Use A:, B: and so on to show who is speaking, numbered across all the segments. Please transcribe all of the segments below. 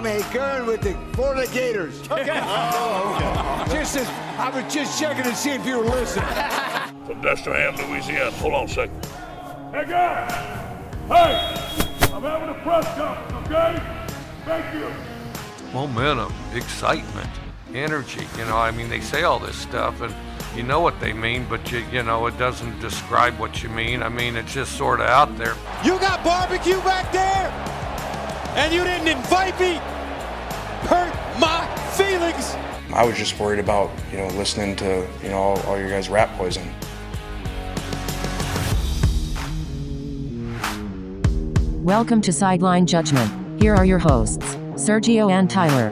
A: I'm a girl with the Florida Gators.
B: Okay.
A: oh, okay. Just as, I was just checking to see if you were listening.
C: From Destrehan, Louisiana. Hold on a second. Hey, guys! Hey! I'm having a press conference, okay? Thank you.
D: Momentum, excitement, energy. You know, I mean, they say all this stuff and you know what they mean, but you, you know, it doesn't describe what you mean. I mean, it's just sort of out there.
E: You got barbecue back there, and you didn't invite me. Hurt my feelings.
F: I was just worried about, you know, listening to, you know, all, all your guys' rap poison.
G: Welcome to Sideline Judgment. Here are your hosts, Sergio and Tyler.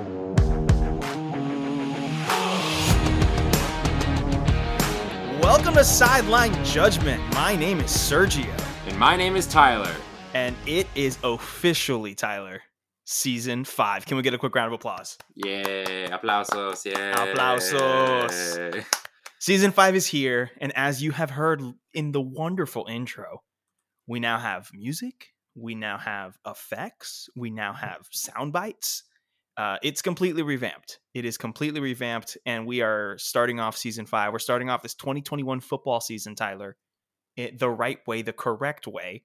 H: Welcome to Sideline Judgment. My name is Sergio.
I: And my name is Tyler.
H: And it is officially, Tyler, season five. Can we get a quick round of applause?
I: Yeah, aplausos, yeah.
H: Aplausos. Season five is here. And as you have heard in the wonderful intro, we now have music, we now have effects, we now have sound bites. Uh, it's completely revamped. It is completely revamped, and we are starting off season five. We're starting off this 2021 football season, Tyler, it, the right way, the correct way.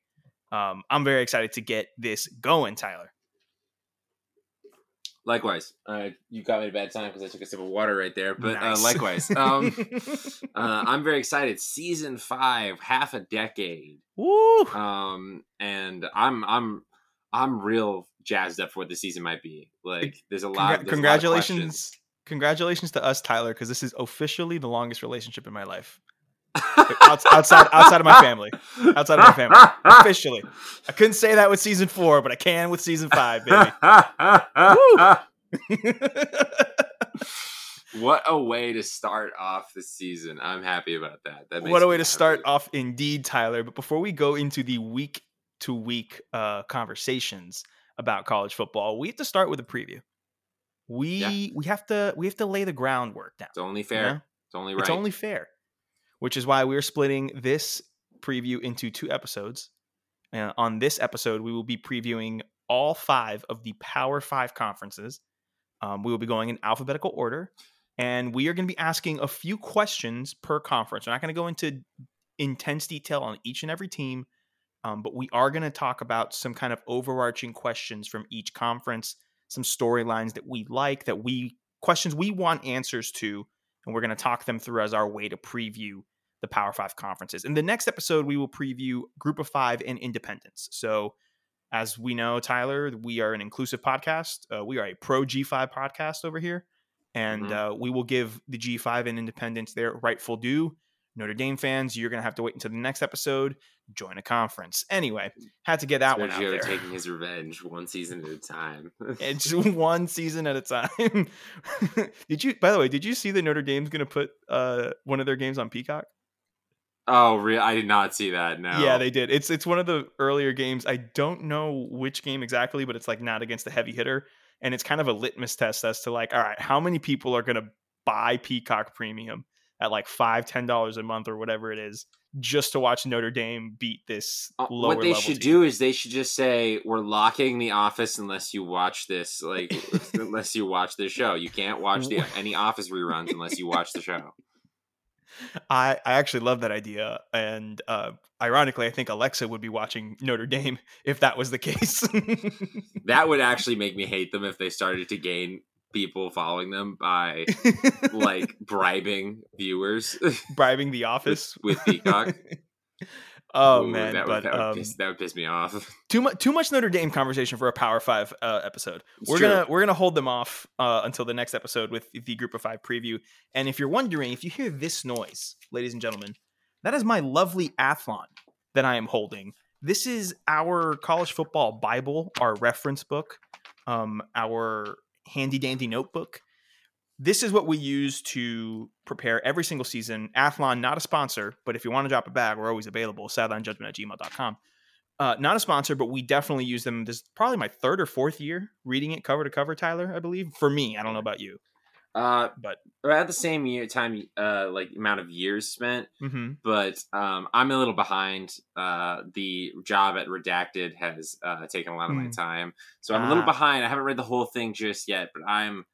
H: Um, I'm very excited to get this going, Tyler.
I: Likewise, uh, you got me at a bad time because I took a sip of water right there. But
H: Nice.
I: uh, likewise, um, uh, I'm very excited. Season five, half a decade,
H: Woo!
I: um, and I'm I'm I'm real jazzed up for what the season might be. Like, there's a lot.
H: Congra-
I: there's a lot of
H: congratulations, congratulations to us, Tyler, because this is officially the longest relationship in my life. Outs- outside, outside of my family, outside of my family, officially. I couldn't say that with season four, but I can with season five, baby.
I: what a way to start off the season. I'm happy about that. That makes
H: what a way to start off, indeed, Tyler. But before we go into the week to week uh, conversations about college football, we have to start with a preview. We
I: Yeah.
H: we have to we have to lay the groundwork down.
I: It's only
H: you
I: fair.
H: know?
I: It's only right.
H: It's only fair, which is why we're splitting this preview into two episodes. And on this episode, we will be previewing all five of the Power Five conferences. Um, we will be going in alphabetical order, and we are going to be asking a few questions per conference. We're not going to go into intense detail on each and every team, um, but we are going to talk about some kind of overarching questions from each conference, some storylines that we like, that we questions we want answers to, and we're going to talk them through as our way to preview the Power Five conferences. In the next episode, we will preview Group of Five and Independence. So, as we know, Tyler, we are an inclusive podcast. Uh, we are a pro G5 podcast over here, and
I: Mhm.
H: uh, we will give the G5 and Independence their rightful due. Notre Dame fans, you're going to have to wait until the next episode. Join a conference. Anyway, had to get that one out there.
I: taking his revenge one season at a time.
H: It's one season at a time. did you? By the way, did you see that Notre Dame's going to put uh, one of their games on Peacock?
I: Oh, real? I did not see that. No.
H: Yeah, they did. It's it's one of the earlier games. I don't know which game exactly, but it's like not against a heavy hitter, and it's kind of a litmus test as to like, all right, how many people are going to buy Peacock Premium at like five, ten dollars a month or whatever it is, just to watch Notre Dame beat this
I: Uh, what they should
H: team.
I: do is they should just say we're locking the office unless you watch this like unless you watch this show you can't watch the any office reruns unless you watch the show
H: I, I actually love that idea. And uh, ironically, I think Alexa would be watching Notre Dame if that was the case.
I: that would actually make me hate them if they started to gain people following them by like bribing viewers
H: bribing the office
I: with Peacock.
H: Oh
I: Ooh,
H: man,
I: that would,
H: but
I: that, would
H: um,
I: piss, that would piss me off
H: too much too much Notre Dame conversation for a Power Five uh, episode.
I: It's
H: we're
I: true.
H: gonna we're gonna hold them off uh, until the next episode with the Group of Five preview. And if you're wondering, if you hear this noise, ladies and gentlemen, that is my lovely Athlon that I am holding. This is our college football Bible, our reference book, um, our handy dandy notebook. This is what we use to prepare every single season. Athlon, not a sponsor, but if you want to drop a bag, we're always available. Sidelinejudgment at gmail.com. Uh, not a sponsor, but we definitely use them. This is probably my third or fourth year reading it cover to cover, Tyler, I believe. For me, I don't know about you.
I: Uh,
H: But
I: about the same year time, uh, like amount of years spent.
H: mhm.
I: But um, I'm a little behind. Uh, the job at Redacted has uh, taken a lot of my
H: Mm.
I: time, so I'm a little
H: Ah.
I: behind. I haven't read the whole thing just yet, but I'm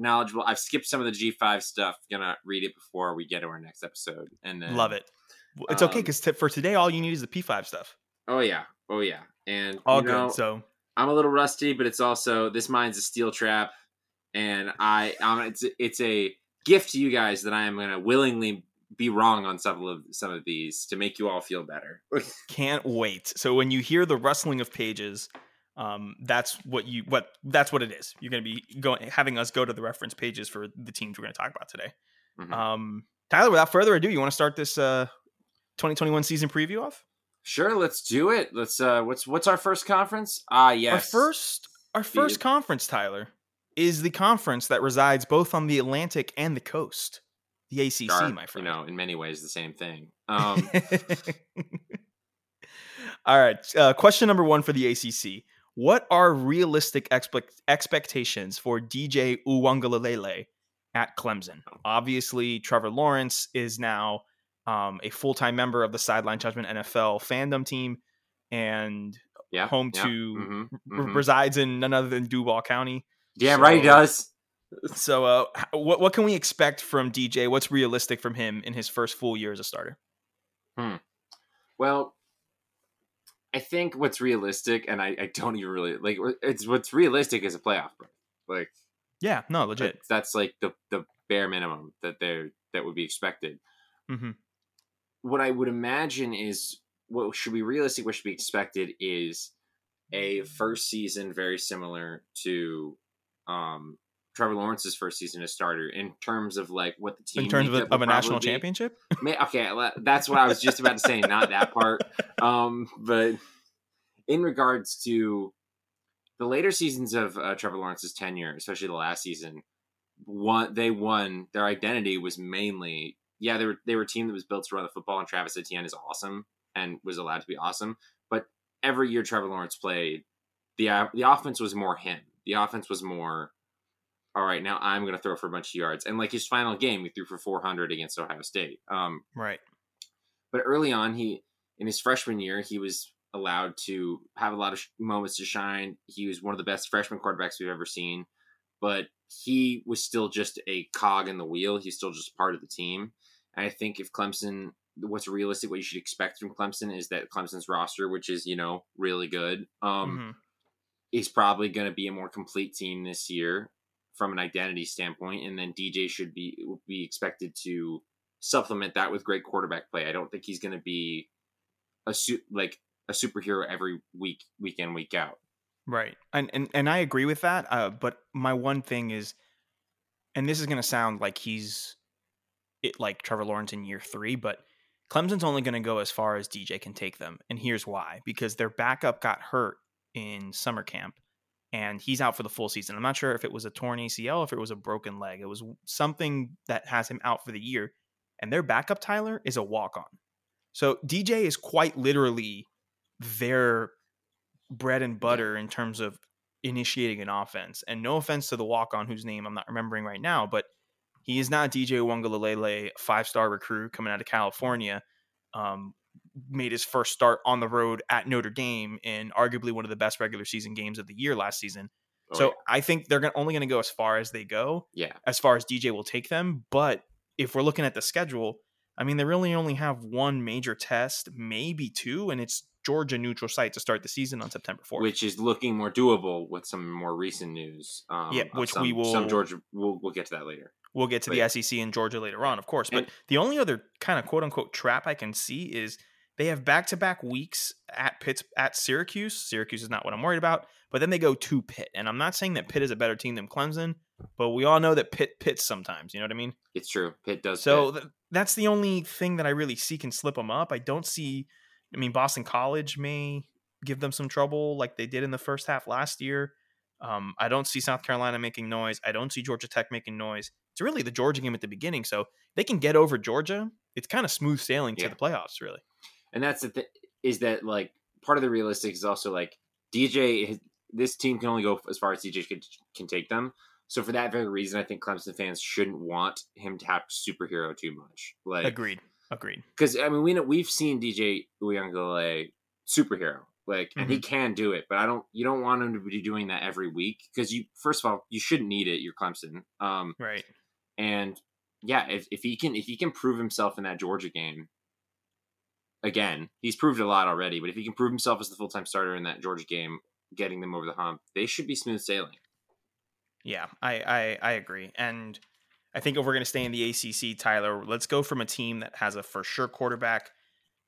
I: knowledgeable. I've skipped some of the G5 stuff. Gonna read it before we get to our next episode, and then
H: love it. It's okay
I: um,
H: because for today, all you need is the P5 stuff.
I: Oh yeah, oh yeah, and
H: All
I: you know,
H: good. So
I: I'm a little rusty, but it's also this mine's a steel trap, and I um, it's it's a gift to you guys that I am gonna willingly be wrong on some of some of these to make you all feel better.
H: can't wait. So when you hear the rustling of pages, um, that's what you what that's what it is. You're going to be going having us go to the reference pages for the teams we're going to talk about today.
I: Mhm.
H: Um, Tyler, without further ado, you want to start this uh, 2021 season preview off?
I: Sure, let's do it. Let's uh what's what's our first conference? Ah yes.
H: Our first our first conference, Tyler, is the conference that resides both on the Atlantic and the coast, the ACC,
I: Sure,
H: my friend.
I: You know, in many ways the same thing. Um
H: All right. Uh, question number one for the ACC. What are realistic expect- expectations for DJ Uiagalelei at Clemson? Obviously, Trevor Lawrence is now um, a full time member of the Sideline Judgment NFL fandom team and
I: yeah.
H: home
I: yeah,
H: to
I: mhm,
H: r-
I: mhm.
H: resides in none other than Duval County.
I: Damn right he does.
H: So, uh, what what can we expect from DJ? What's realistic from him in his first full year as a starter? Hmm.
I: Well, I think what's realistic, and I, I don't even really like it's what's realistic is a playoff berth. Like
H: Yeah, no, legit.
I: that's, that's like the the bare minimum that they're that would be expected.
H: Mm-hmm.
I: What I would imagine is what should be realistic, what should be expected is a first season very similar to um Trevor Lawrence's first season as starter in terms of like what the team
H: In terms of a, of a national
I: be.
H: championship.
I: May- okay, that's what I was just about to say. Not that part, um, but in regards to the later seasons of uh, Trevor Lawrence's tenure, especially the last season, one they won. Their identity was mainly yeah they were they were a team that was built to run the football, and Travis Etienne is awesome and was allowed to be awesome. But every year Trevor Lawrence played, the uh, the offense was more him. The offense was more. All right, now I'm going to throw for a bunch of yards, and like his final game, he threw for 400 against Ohio State. Um,
H: Right.
I: but early on, he in his freshman year, he was allowed to have a lot of sh- moments to shine. He was one of the best freshman quarterbacks we've ever seen, but he was still just a cog in the wheel. He's still just part of the team. And I think if Clemson, what's realistic, what you should expect from Clemson is that Clemson's roster, which is you know really good, um,
H: Mhm.
I: is probably going to be a more complete team this year from an identity standpoint, and then DJ should be be expected to supplement that with great quarterback play. I don't think he's going to be a su- like a superhero every week, week in, week out.
H: Right. And and and I agree with that. Uh, but my one thing is, and this is going to sound like he's it like Trevor Lawrence in year three, but Clemson's only going to go as far as DJ can take them, and here's why: because their backup got hurt in summer camp, and he's out for the full season. I'm not sure if it was a torn ACL, if it was a broken leg. It was something that has him out for the year, and their backup Tyler is a walk on. So DJ is quite literally their bread and butter in terms of initiating an offense. And no offense to the walk on whose name I'm not remembering right now, but he is not DJ Uiagalelei, five star recruit coming out of California. Um, made his first start on the road at Notre Dame in arguably one of the best regular season games of the year last season.
I: Oh,
H: so I think they're gonna, only going to go as far as they go,
I: yeah,
H: as far as DJ will take them. But if we're looking at the schedule, I mean, they really only have one major test, maybe two, and it's Georgia neutral site to start the season on September 4th.
I: which is looking more doable with some more recent news. Um,
H: Yeah, which
I: some,
H: we will-
I: Some Georgia. We'll we'll get to that later.
H: We'll get to the SEC and Georgia later on, of course. But
I: And-
H: the only other kind of quote unquote trap I can see is they have back to back weeks at Pitt at Syracuse. Syracuse is not what I'm worried about, but then they go to Pitt. And I'm not saying that Pitt is a better team than Clemson, but we all know that Pitt pits sometimes. You know what I mean?
I: It's true. Pitt does.
H: So th- that's the only thing that I really see can slip them up. I don't see. I mean, Boston College may give them some trouble like they did in the first half last year. Um, I don't see South Carolina making noise. I don't see Georgia Tech making noise. It's really the Georgia game at the beginning, so they can get over Georgia. It's kind of smooth sailing to the playoffs, really.
I: And that's the th- is that like part of the realistic is also like DJ. This team can only go as far as DJ can, can take them. So for that very reason, I think Clemson fans shouldn't want him to have to superhero too much. Like
H: Agreed. Agreed.
I: because I mean we know we've seen DJ Uiagalelei superhero like and he can do it, but I don't you don't want him to be doing that every week because you first of all you shouldn't need it. You're Clemson, um,
H: Right.
I: and yeah, if if he can if he can prove himself in that Georgia game. Again, he's proved a lot already, but if he can prove himself as the full time starter in that Georgia game, getting them over the hump, they should be smooth sailing.
H: Yeah, I, I I agree, and I think if we're going to stay in the ACC, Tyler, let's go from a team that has a for sure quarterback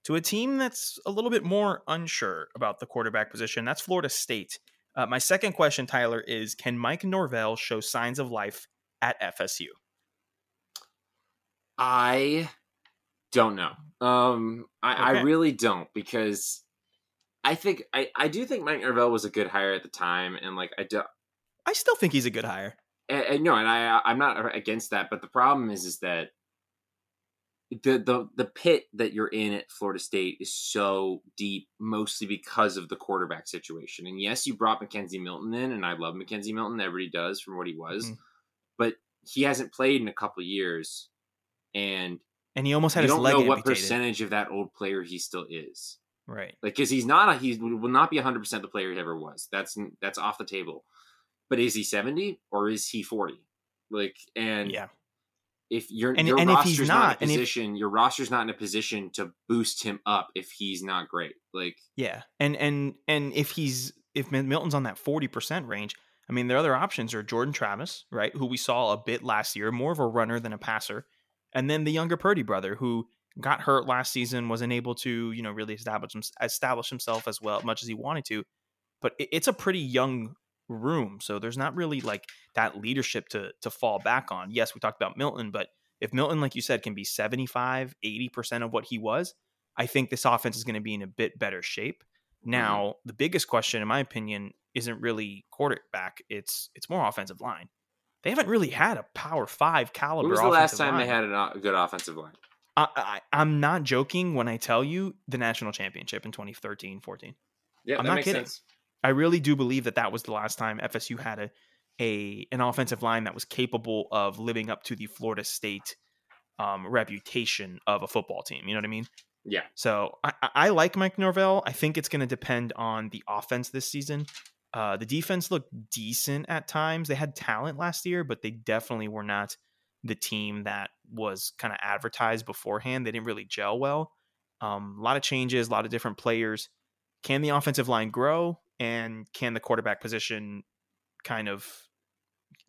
H: to a team that's a little bit more unsure about the quarterback position. That's Florida State. Uh, my second question, Tyler, is: Can Mike Norvell show signs of life at FSU?
I: I don't know. Um, I, I really don't because I think I, I do think Mike Norvell was a good hire at the time, and like I do,
H: I still think he's a good hire.
I: and, and no, and I I'm not against that, but the problem is is that the the the pit that you're in at Florida State is so deep, mostly because of the quarterback situation. And yes, you brought McKenzie Milton in, and I love McKenzie Milton. Everybody does from what he was,
H: Mhm.
I: but he hasn't played in a couple years, and
H: And he almost had
I: you
H: his
I: don't
H: leg
I: know what percentage of that old player he still is.
H: Right.
I: Like, because he's not a, he will not be 100 percent the player he ever was. That's that's off the table. But is he 70 or is he 40? Like, and
H: Yeah.
I: if you're
H: And-
I: your
H: and if
I: roster's
H: he's
I: not,
H: not,
I: in a
H: if-
I: position, your roster's not in a position to boost him up if he's not great. Like,
H: Yeah, and and and if he's if Milton's on that forty percent range, I mean, their other options are Jordan Travis, right, who we saw a bit last year, more of a runner than a passer, and then the younger Purdy brother who got hurt last season, wasn't able to you know really establish establish himself as well as much as he wanted to, but it's a pretty young room, so there's not really like that leadership to to fall back on. Yes, we talked about Milton, but if Milton, like you said, can be 75, 80% of what he was, I think this offense is going to be in a bit better shape. Mm-hmm. Now, the biggest question, in my opinion, isn't really quarterback. It's it's more offensive line. They haven't really had a power five caliber.
I: when was the last time
H: line.
I: they had a good offensive line?
H: I, I, I'm not joking when I tell you the national championship in 2013 14.
I: Yeah,
H: I'm
I: that
H: not
I: makes
H: kidding.
I: sense.
H: I really do believe that that was the last time FSU had a, a an offensive line that was capable of living up to the Florida State um, reputation of a football team. You know what I mean?
I: Yeah.
H: So I, I- I like Mike Norvell. I think it's going to depend on the offense this season. Uh, the defense looked decent at times. They had talent last year, but they definitely were not the team that was kind of advertised beforehand. They didn't really gel well. Um, a lot of changes, a lot of different players. Can the offensive line grow? And can the quarterback position kind of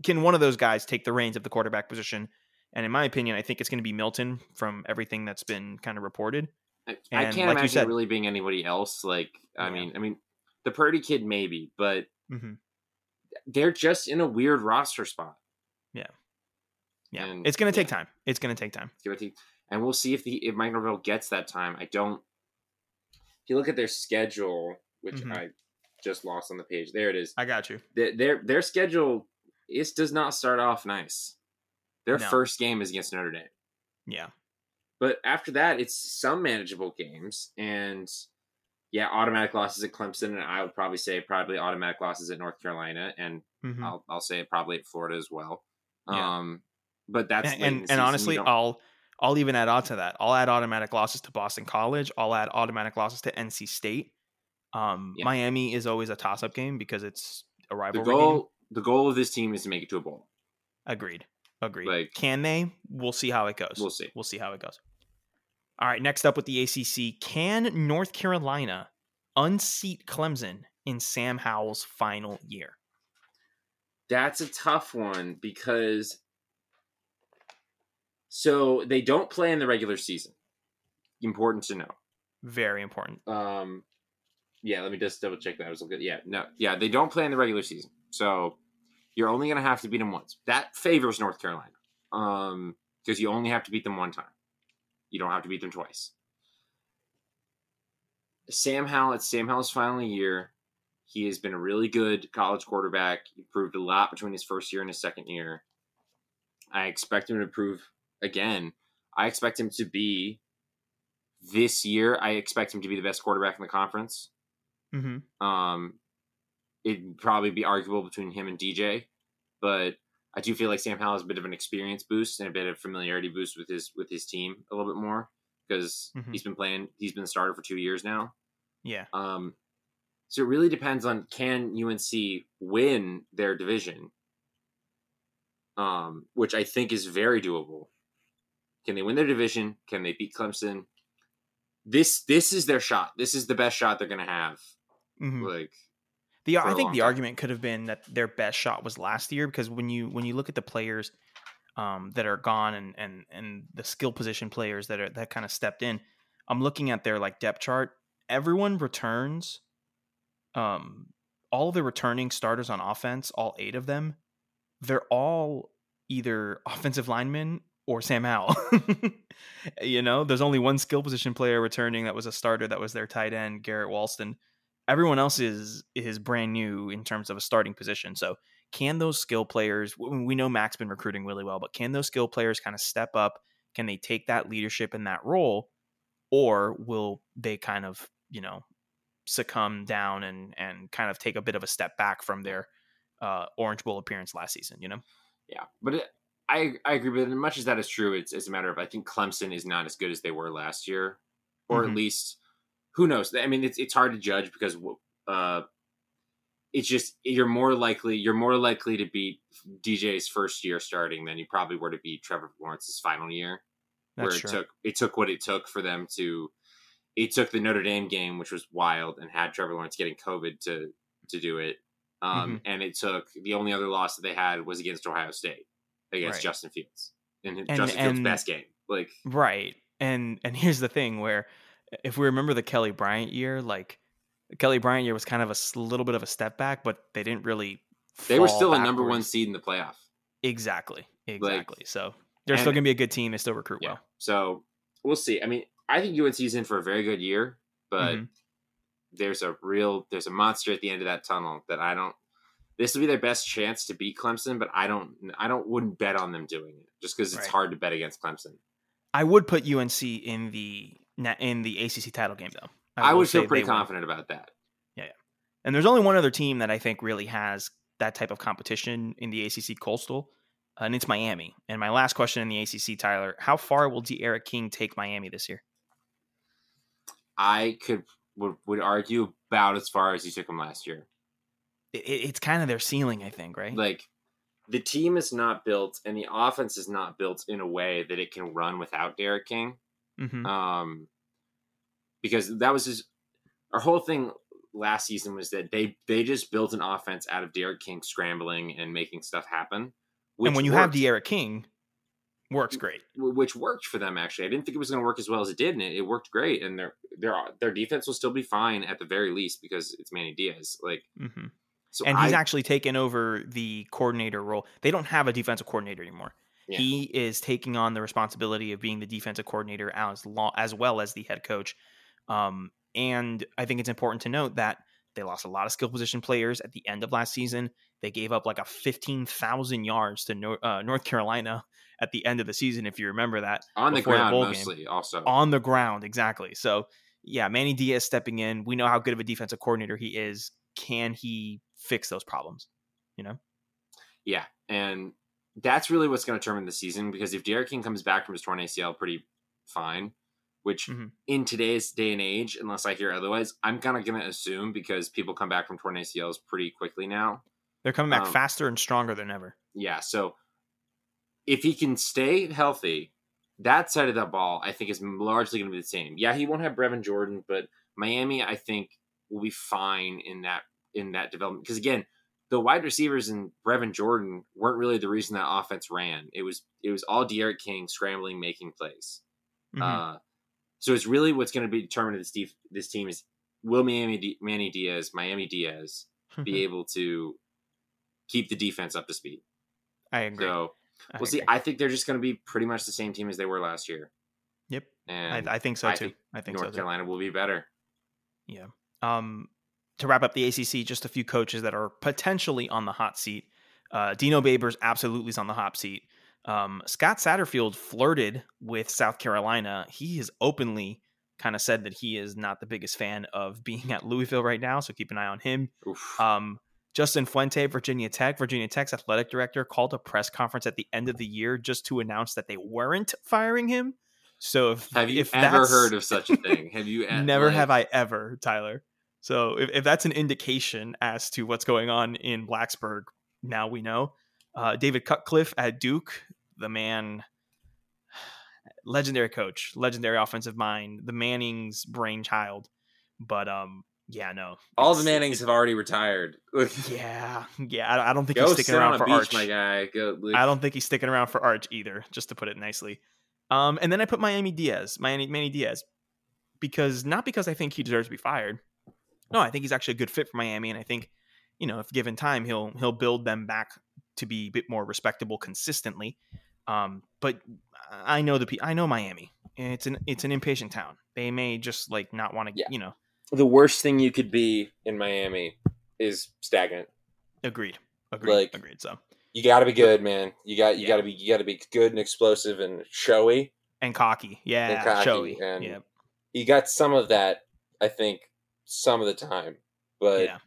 H: can one of those guys take the reins of the quarterback position? And in my opinion, I think it's going to be Milton from everything that's been kind of reported.
I: I, I can't
H: like
I: imagine
H: said-
I: really being anybody else. Like, I
H: Yeah.
I: mean, I mean, the Purdy kid maybe, but
H: Mm-hmm.
I: they're just in a weird roster spot.
H: Yeah,
I: And-
H: it's going to take
I: yeah.
H: time. It's going to take time.
I: It And we'll see if the if Mike Norvell gets that time. I don't. If you look at their schedule, which
H: Mhm.
I: I just lost on the page, there it is.
H: I got you.
I: Their their, their schedule is does not start off nice. Their
H: No.
I: first game is against Notre Dame,
H: Yeah,
I: but after that, it's some manageable games and. Yeah, automatic losses at Clemson, and I would probably say probably automatic losses at North Carolina, and
H: Mhm.
I: I'll I'll say probably at Florida as well.
H: Yeah.
I: Um, but that's
H: and and, and honestly, I'll I'll even add on to that. I'll add automatic losses to Boston College. I'll add automatic losses to NC State. Um,
I: Yeah.
H: Miami is always a toss up game because it's a
I: the
H: rivalry game.
I: goal the goal of this team is to make it to a bowl.
H: Agreed. Agreed.
I: Like-
H: Can they? We'll see how it goes.
I: We'll see.
H: We'll see how it goes. All right. Next up with the ACC, can North Carolina unseat Clemson in Sam Howell's final year?
I: That's a tough one because so they don't play in the regular season. Important to know.
H: Very important.
I: Um, yeah, let me just double check that. It was good. Yeah, no, yeah, they don't play in the regular season, so you're only gonna have to beat them once. That favors North Carolina, um, because you only have to beat them one time. You don't have to beat them twice. Sam Howell, it's Sam Howell's final year. He has been a really good college quarterback. He proved a lot between his first year and his second year. I expect him to improve again. I expect him to be this year. I expect him to be the best quarterback in the conference.
H: Mm-hmm.
I: Um, it'd probably be arguable between him and DJ, but I do feel like Sam Howell has a bit of an experience boost and a bit of familiarity boost with his with his team a little bit more because
H: Mhm.
I: he's been playing. He's been the starter for two years now.
H: Yeah.
I: Um, so it really depends on can UNC win their division, um, which I think is very doable. Can they win their division? Can they beat Clemson? This this is their shot. This is the best shot they're gonna have.
H: Mhm.
I: Like
H: The I think the
I: time.
H: argument could have been that their best shot was last year because when you when you look at the players um, that are gone and and and the skill position players that are that kind of stepped in, I'm looking at their like depth chart. Everyone returns. Um, all the returning starters on offense, all eight of them, they're all either offensive linemen or Sam Howell. you know, there's only one skill position player returning that was a starter that was their tight end, Garrett Walston everyone else is is brand new in terms of a starting position. So can those skill players? We know Mack's been recruiting really well, but can those skill players kind of step up? Can they take that leadership in that role, or will they kind of you know succumb down and and kind of take a bit of a step back from their uh, Orange Bowl appearance last season? You know.
I: Yeah, but it, I I agree. But as much as that is true, it's, it's a matter of I think Clemson is not as good as they were last year, or
H: Mhm.
I: at least who knows. I mean, it's it's hard to judge because uh, it's just you're more likely you're more likely to beat DJ's first year starting than you probably were to beat Trevor Lawrence's final year,
H: That's
I: where it
H: true.
I: took it took what it took for them to. It took the Notre Dame game, which was wild, and had Trevor Lawrence getting COVID to to do it. Um,
H: Mm-hmm.
I: And it took the only other loss that they had was against Ohio State against
H: Right.
I: Justin Fields and,
H: And-
I: Justin Fields' best game. Like
H: Right. And and here's the thing where if we remember the Kelly Bryant year, like Kelly Bryant year was kind of a little bit of a step back, but they didn't really
I: they were still a number one seed in the playoff.
H: Exactly. Exactly. so they're still going to be a good team. They still recruit
I: Yeah.
H: well.
I: So we'll see. I mean, I think UNC's in for a very good year, but
H: Mhm.
I: there's a real there's a monster at the end of that tunnel that I don't. This will be their best chance to beat Clemson, but I don't. I don't wouldn't bet on them doing it just because it's
H: Right.
I: hard to bet against Clemson.
H: I would put UNC in the in the ACC title game though.
I: I,
H: will
I: would feel pretty confident about that. Yeah, yeah.
H: And there's only one other team that I think really has that type of competition in the ACC Coastal, and it's Miami. And my last question in the ACC, Tyler, how far will D'Eriq King take Miami this year?
I: I could would, would argue about as far as he took them last year.
H: It, it's kind of their ceiling, I think, right?
I: like the team is not built and the offense is not built in a way that it can run without D'Eriq King.
H: Hmm
I: Um, because that was his our whole thing last season was that they they just built an offense out of D'Eriq King scrambling and making stuff happen.
H: and when you
I: worked,
H: have D'Eriq King, works great.
I: which worked for them actually. I didn't think it was going to work as well as it did, and it, it worked great. And their their their defense will still be fine at the very least because it's Manny Diaz. Like
H: mm-hmm.
I: so,
H: and he's actually taken over the coordinator role. They don't have a defensive coordinator anymore.
I: Yeah.
H: He is taking on the responsibility of being the defensive coordinator as long, as well as the head coach. Um, and I think it's important to note that they lost a lot of skill position players at the end of last season. They gave up like a fifteen thousand yards to Nor- uh, North Carolina at the end of the season, if you remember that
I: on the
H: before the
I: ground
H: bowl game.
I: mostly. Also,
H: on the ground exactly. So yeah, Manny Diaz stepping in. We know how good of a defensive coordinator he is. Can he fix those problems? You know.
I: Yeah, and that's really what's going to determine the season because if D'Eriq King comes back from his torn ACL pretty fine, which
H: Mhm.
I: in today's day and age, unless I hear otherwise, I'm kind of going to assume because people come back from torn ACLs pretty quickly now.
H: They're coming back
I: Um,
H: faster and stronger than ever.
I: Yeah, so if he can stay healthy, that side of that ball I think is largely going to be the same. Yeah, he won't have Brevin Jordan, but Miami I think will be fine in that in that development because again, the wide receivers and Brevin Jordan weren't really the reason that offense ran. It was it was all D'Eriq King scrambling, making plays.
H: Mhm.
I: Uh, so it's really what's going to be determined this Steve, this team is will Miami D- Manny Diaz, Miami Diaz, be able to keep the defense up to speed.
H: I agree.
I: So we'll see.
H: agree.
I: I think they're just going to be pretty much the same team as they were last year,
H: yep.
I: and
H: I, I think so
I: I
H: too.
I: think
H: I think
I: North
H: so too.
I: Carolina will be better.
H: Yeah. Um, to wrap up the ACC, just a few coaches that are potentially on the hot seat. Uh, Dino Babers absolutely is on the hot seat. Um, Scott Satterfield flirted with South Carolina. He has openly kind of said that he is not the biggest fan of being at Louisville right now, so keep an eye on him. Um, Justin Fuente, Virginia Tech. Virginia Tech's athletic director called a press conference at the end of the year just to announce that they weren't firing him. So if
J: Have you
H: if
J: ever heard of such a thing? Have you? e-
H: Never
J: like-
H: have I ever, Tyler. So if, if that's an indication as to what's going on in Blacksburg, now we know. Uh, David Cutcliffe at Duke, the man, legendary coach, legendary offensive mind, the Manning's brainchild. But um, yeah, no,
I: All the Mannings have already retired.
H: Yeah, yeah. I, I don't think
I: Go
H: he's sticking around for
I: beach,
H: Arch.
I: my guy. Go.
H: I don't think he's sticking around for Arch either, just to put it nicely. Um, and then I put Miami Diaz, Miami Manny Diaz, because not because I think he deserves to be fired. No, I think he's actually a good fit for Miami, and I think you know if given time, he'll he'll build them back to be a bit more respectable consistently. Um, but I know the I know Miami. It's an it's an impatient town. They may just like not want to,
I: Yeah.
H: you know.
I: the worst thing you could be in Miami is stagnant.
H: Agreed. Agreed.
I: Like-
H: agreed. So
I: You got to be good, man. You got you
H: Yeah.
I: got to be you got to be good and explosive and showy.
H: and cocky, yeah,
I: And cocky,
H: showy,
I: and-
H: yeah,
I: You got some of that, I think, some of the time, but
H: yeah.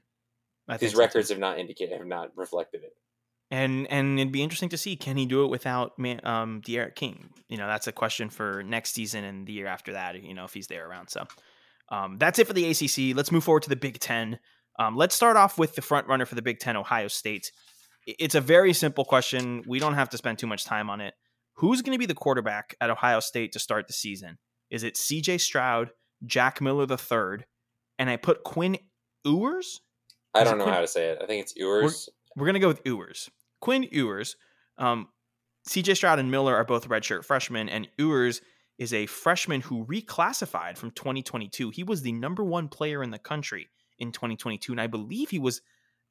I: His
H: so, too.
I: records have not indicated have not reflected it.
H: and and it'd be interesting to see can he do it without Man, um D'Eriq King. You know, that's a question for next season and the year after that. You know, if he's there around. So, um, that's it for the ACC. Let's move forward to the Big Ten. Um, let's start off with the front runner for the Big Ten, Ohio State. It's a very simple question. We don't have to spend too much time on it. Who's going to be the quarterback at Ohio State to start the season? Is it C.J. Stroud, Jack Miller the third, and I put Quinn Ewers?
I: I don't know
H: Quinn-
I: how to say it. I think it's Ewers.
H: We're gonna go with Ewers. Quinn Ewers. Um, C.J. Stroud and Miller are both redshirt freshmen, and Ewers is a freshman who reclassified from 2022. He was the number one player in the country in 2022, and I believe he was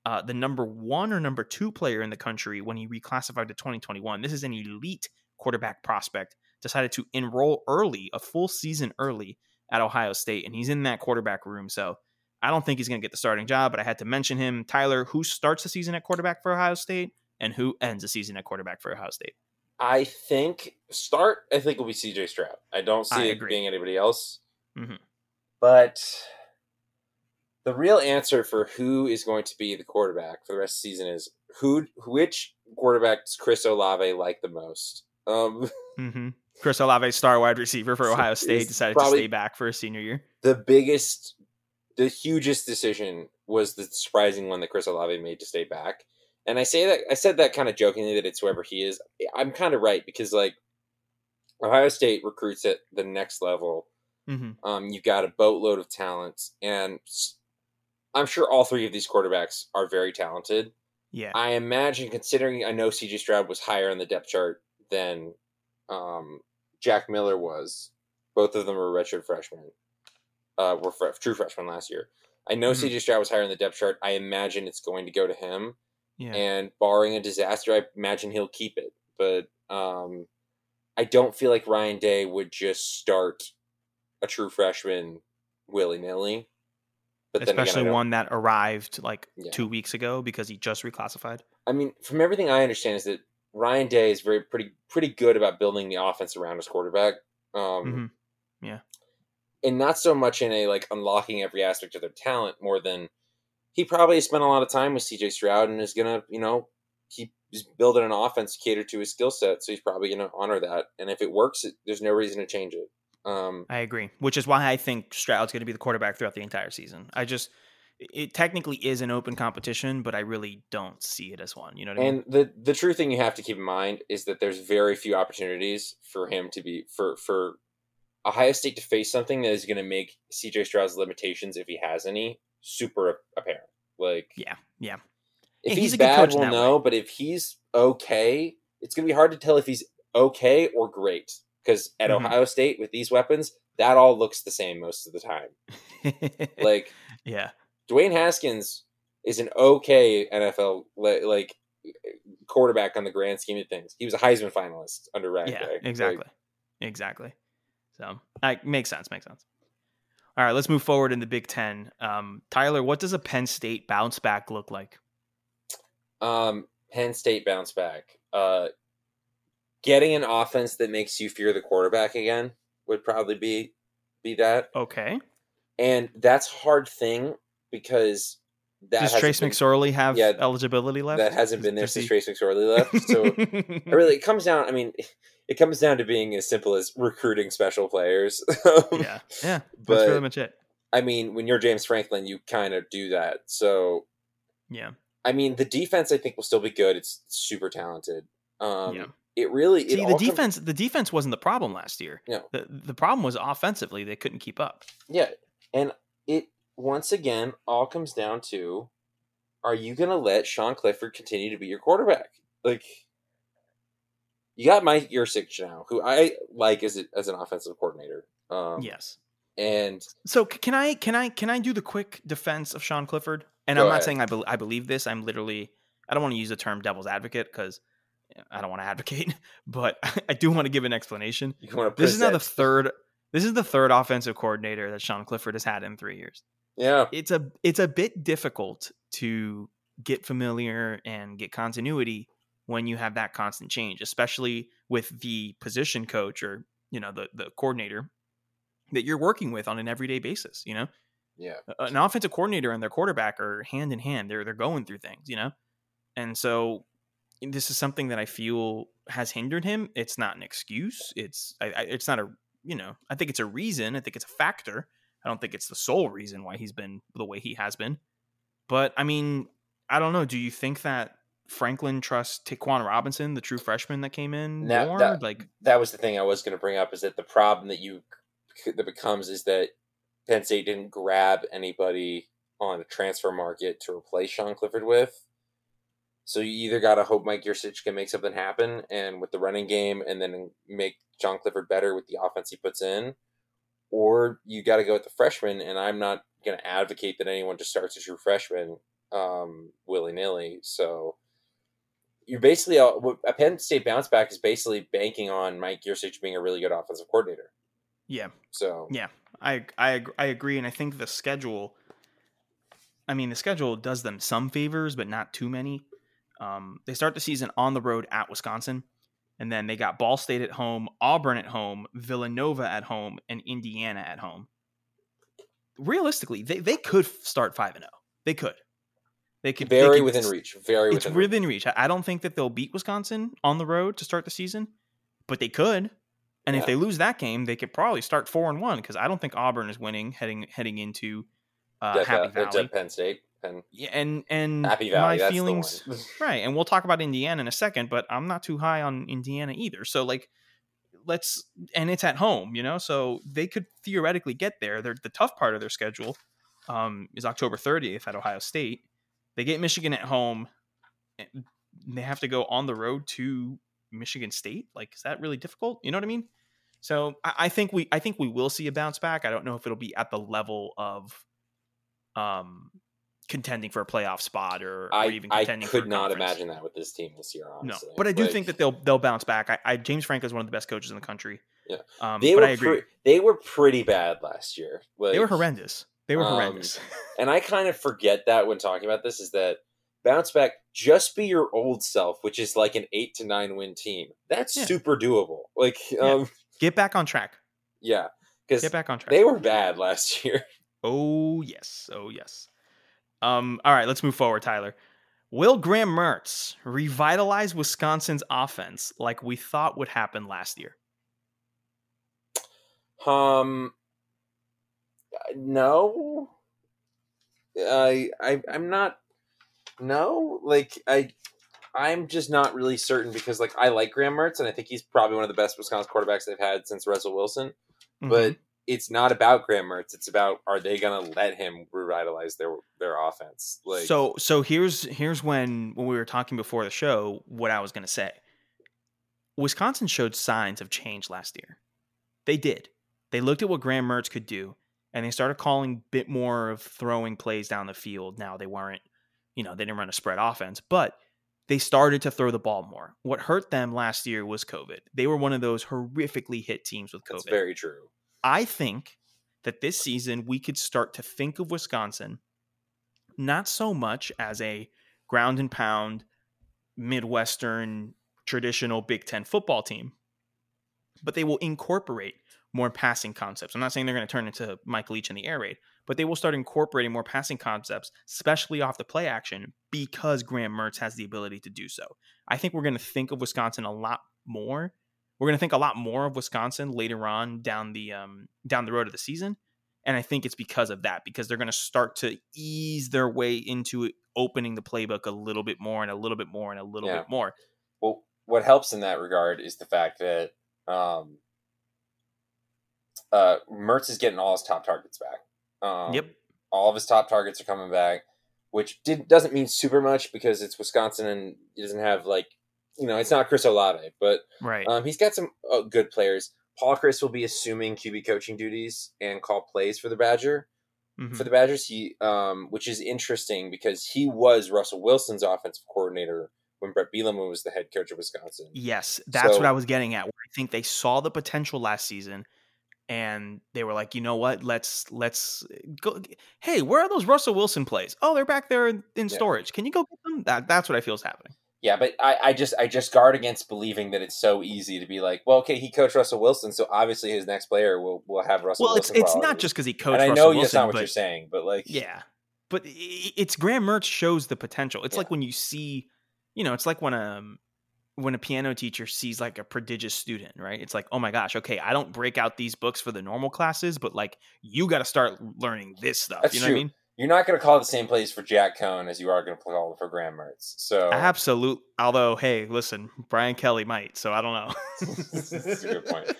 H: uh, the number one or number two player in the country when he reclassified to 2021. This is an elite quarterback prospect. Decided to enroll early, a full season early at Ohio State, and he's in that quarterback room. So I don't think he's going to get the starting job, but I had to mention him. Tyler, who starts the season at quarterback for Ohio State and who ends the season at quarterback for Ohio State?
I: I think start. I think will be C.J. Stroud. I don't
H: I
I: see it
H: agree.
I: being anybody else.
H: Mhm.
I: But the real answer for who is going to be the quarterback for the rest of the season is who. Which quarterback does Chris Olave like the most? Um,
H: Mm-hmm. Chris Olave, star wide receiver for Ohio State, decided to stay back for his senior year.
I: the biggest, the hugest decision was the surprising one that Chris Olave made to stay back. And I say that I said that kind of jokingly that it's whoever he is. I'm kind of right because like Ohio State recruits at the next level.
H: Mm-hmm.
I: Um, you've got a boatload of talent, and I'm sure all three of these quarterbacks are very talented.
H: Yeah.
I: I imagine, considering I know CJ Stroud was higher on the depth chart than um, Jack Miller was, both of them were redshirt freshmen. Uh, were true freshmen last year. I know
H: Mhm.
I: CJ Stroud was higher in the depth chart. I imagine it's going to go to him,
H: yeah.
I: and barring a disaster, I imagine he'll keep it. But um, I don't feel like Ryan Day would just start a true freshman willy nilly. But then again,
H: Especially one that arrived like
I: Yeah.
H: two weeks ago because he just reclassified.
I: I mean, from everything I understand, is that Ryan Day is very pretty pretty good about building the offense around his quarterback. Um,
H: Mhm. Yeah.
I: and not so much in a like unlocking every aspect of their talent, more than he probably spent a lot of time with CJ Stroud and is gonna, you know, keep building an offense cater to his skill set, so he's probably gonna honor that. And if it works, it, there's no reason to change it. Um,
H: I agree, which is why I think Stroud's going to be the quarterback throughout the entire season. I just, it technically is an open competition, but I really don't see it as one. You know what I mean?
I: And the the true thing you have to keep in mind is that there's very few opportunities for him to be for for Ohio State to face something that is going to make CJ Stroud's limitations, if he has any, super apparent. Like,
H: Yeah, yeah.
I: if he's,
H: he's a
I: bad, we'll know. But if he's okay, it's going to be hard to tell if he's okay or great. Because at
H: Mhm.
I: Ohio State with these weapons, that all looks the same most of the time. Like
H: yeah,
I: Dwayne Haskins is an okay NFL like quarterback on the grand scheme of things. He was a Heisman finalist under Ryan
H: yeah,
I: Day. Like,
H: exactly, exactly. So, that makes sense, makes sense. All right, let's move forward in the Big Ten. Um, Tyler, what does a Penn State bounce back look like?
I: um, Penn State bounce back. Uh, getting an offense that makes you fear the quarterback again would probably be be that.
H: Okay,
I: And that's a hard thing because that
H: Does Trace
I: been-
H: McSorley have
I: Yeah,
H: eligibility left?
I: that hasn't been there since Trace McSorley left. So it really, it comes down. I mean, it comes down to being as simple as recruiting special players.
H: yeah, yeah.
I: but
H: that's pretty much it.
I: I mean, when you're James Franklin, you kind of do that. So
H: Yeah,
I: I mean, the defense I think will still be good. It's super talented. Um,
H: Yeah.
I: It really it
H: see
I: all
H: the defense. The defense wasn't the problem last year.
I: No.
H: the the problem was offensively they couldn't keep up.
I: Yeah, and it once again all comes down to: Are you going to let Sean Clifford continue to be your quarterback? Like, you got Mike Yurcich now, who I like as a, as an offensive coordinator. Um,
H: yes.
I: and
H: So can I can I can I do the quick defense of Sean Clifford? And I'm not
I: ahead.
H: saying I, bel I believe this. I'm literally I don't want to use the term devil's advocate because I don't want to advocate, but I do want to give an explanation.
I: you want to
H: This is now the third. This is the third offensive coordinator that Sean Clifford has had in three years.
I: Yeah
H: It's a it's a bit difficult to get familiar and get continuity when you have that constant change, especially with the position coach or you know the the coordinator that you're working with on an everyday basis. You know,
I: yeah
H: an offensive coordinator and their quarterback are hand in hand. They're they're going through things, you know, and so this is something that I feel has hindered him. It's not an excuse. It's I, I, it's not a you know I think it's a reason. I think it's a factor. I don't think it's the sole reason why he's been the way he has been. But I mean, I don't know. Do you think that Franklin trusts Ta'Quan Roberson, the true freshman that came in,
I: Now,
H: more?
I: that-
H: like
I: that was the thing I was going to bring up is that the problem that you that becomes is that Penn State didn't grab anybody on the transfer market to replace Sean Clifford with. So you either got to hope Mike Yurcich can make something happen and with the running game, and then make Sean Clifford better with the offense he puts in, or you got to go with the freshman. And I'm not going to advocate that anyone just starts a true freshman um, willy nilly. So you're basically uh, a Penn State bounce back is basically banking on Mike Yurcich being a really good offensive coordinator.
H: yeah,
I: So
H: Yeah, I I I agree, and I think the schedule. I mean, the schedule does them some favors, but not too many. Um, they start the season on the road at Wisconsin, and then they got Ball State at home, Auburn at home, Villanova at home, and Indiana at home. Realistically, they, they could start five and zero. They could. They could they
I: very
H: could
I: within reach. Very
H: It's
I: within reach.
H: within reach. I I don't think that they'll beat Wisconsin on the road to start the season, but they could. And if they lose that game, they could probably start four and one because I don't think Auburn is winning heading heading into uh,
I: Death,
H: Happy
I: uh,
H: Valley.
I: Penn State. Penn,
H: Yeah, and and
I: Happy Valley.
H: my feelings right, and we'll talk about Indiana in a second, but I'm not too high on Indiana either. So like, let's and it's at home, you know, so they could theoretically get there. They're, the tough part of their schedule um, is October 30th at Ohio State. They get Michigan at home. and They have to go on the road to Michigan State. Like, is that really difficult? You know what I mean? So I, I think we I think we will see a bounce back. I don't know if it'll be at the level of um contending for a playoff spot or, or
I: I,
H: even
I: I
H: contending for
I: could not
H: conference.
I: imagine that with this team this year. honestly.
H: No, but I do
I: Like,
H: think that they'll they'll bounce back. I, I James Franco is one of the best coaches in the country.
I: Yeah.
H: um,
I: they
H: but
I: were
H: I agree.
I: pre- they were pretty bad last year.
H: they were horrendous. They were
I: um,
H: horrendous.
I: and I kind of forget that when talking about this is that bounce back, just be your old self, which is like an eight to nine win team. That's
H: Yeah.
I: super doable. Like,
H: Yeah.
I: um,
H: Get back on track.
I: yeah, because
H: Get back on track.
I: they were bad last year.
H: Oh yes. Oh yes. Um. All right. Let's move forward, Tyler. Will Graham Mertz revitalize Wisconsin's offense like we thought would happen last year?
I: Um, no, I, I, I'm not. No, like I, I'm just not really certain because like I like Graham Mertz and I think he's probably one of the best Wisconsin quarterbacks they've had since Russell Wilson.
H: Mm-hmm.
I: But it's not about Graham Mertz. It's about are they going to let him revitalize their their offense? Like
H: so so here's here's when when we were talking before the show what I was going to say. Wisconsin showed signs of change last year. They did. They looked at what Graham Mertz could do and they started calling a bit more of throwing plays down the field. Now they weren't, you know, they didn't run a spread offense, but they started to throw the ball more. What hurt them last year was COVID. They were one of those horrifically hit teams with COVID.
I: that's very true.
H: I think that this season we could start to think of Wisconsin not so much as a ground and pound Midwestern traditional Big Ten football team, but they will incorporate more passing concepts. I'm not saying they're going to turn into Mike Leach in the air raid, but they will start incorporating more passing concepts, especially off the play action, because Graham Mertz has the ability to do so. I think we're going to think of Wisconsin a lot more. We're going to think a lot more of Wisconsin later on down the um, down the road of the season, and I think it's because of that because they're going to start to ease their way into opening the playbook a little bit more and a little bit more and a little
I: Yeah.
H: bit more.
I: Well, what helps in that regard is the fact that um, uh, Mertz is getting all his top targets back. Um,
H: Yep.
I: All of his top targets are coming back, which did, doesn't mean super much because it's Wisconsin and he doesn't have like, you know, it's not Chris Olave, but
H: Right.
I: um, he's got some uh, good players. Paul Chryst will be assuming QB coaching duties and call plays for the Badger
H: Mhm.
I: for the Badgers. He, um, which is interesting because he was Russell Wilson's offensive coordinator when Bret Bielema was the head coach of Wisconsin.
H: Yes, that's
I: So-
H: what I was getting at. Where I think they saw the potential last season, and they were like, you know what? Let's let's go. Hey, where are those Russell Wilson plays? Oh, they're back there in, in
I: Yeah.
H: storage. Can you go get them? That that's what I feel is happening.
I: Yeah, but I, I just I just guard against believing that it's so easy to be like, well, okay, he coached Russell Wilson, so obviously his next player will will have Russell.
H: well, it's
I: Wilson
H: it's not just because he coached.
I: And I
H: Russell
I: know that's
H: Wilson,
I: not what
H: but,
I: you're saying, but like,
H: Yeah, but it's Graham Mertz shows the potential. It's like when you see, you know, it's like when a when a piano teacher sees like a prodigious student, right? It's like, oh my gosh, okay, I don't break out these books for the normal classes, but like you got to start learning this stuff.
I: That's
H: you know
I: true.
H: what I mean?
I: You're not going to call the same plays for Jack Coan as you are going to call for Graham Mertz. So
H: Absolute. Although, hey, listen, Brian Kelly might, so I don't know.
I: That's a good point.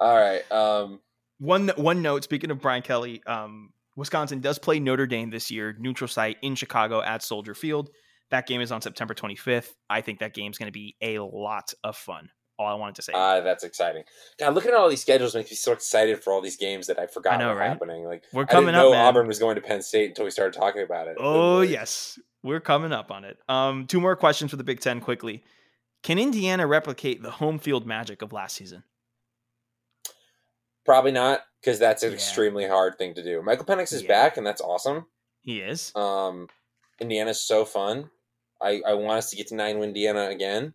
I: All right. Um,
H: one one note. Speaking of Brian Kelly, um, Wisconsin does play Notre Dame this year, neutral site in Chicago at Soldier Field. That game is on September 25th. I think that game's going to be a lot of fun. All I wanted to say.
I: ah, that's exciting. God, looking at all these schedules makes me so excited for all these games that I forgot
H: I know,
I: were
H: right?
I: happening. Like
H: We're coming I
I: didn't
H: up,
I: know
H: man.
I: Auburn was going to Penn State until we started talking about it.
H: Oh
I: Like,
H: yes, we're coming up on it. Um, two more questions for the Big Ten quickly. Can Indiana replicate the home field magic of last season?
I: Probably not because that's an
H: Yeah.
I: extremely hard thing to do. Michael Penix is
H: Yeah.
I: back, and that's awesome.
H: He is.
I: Um, Indiana's so fun. I, I want us to get to nine win Indiana again,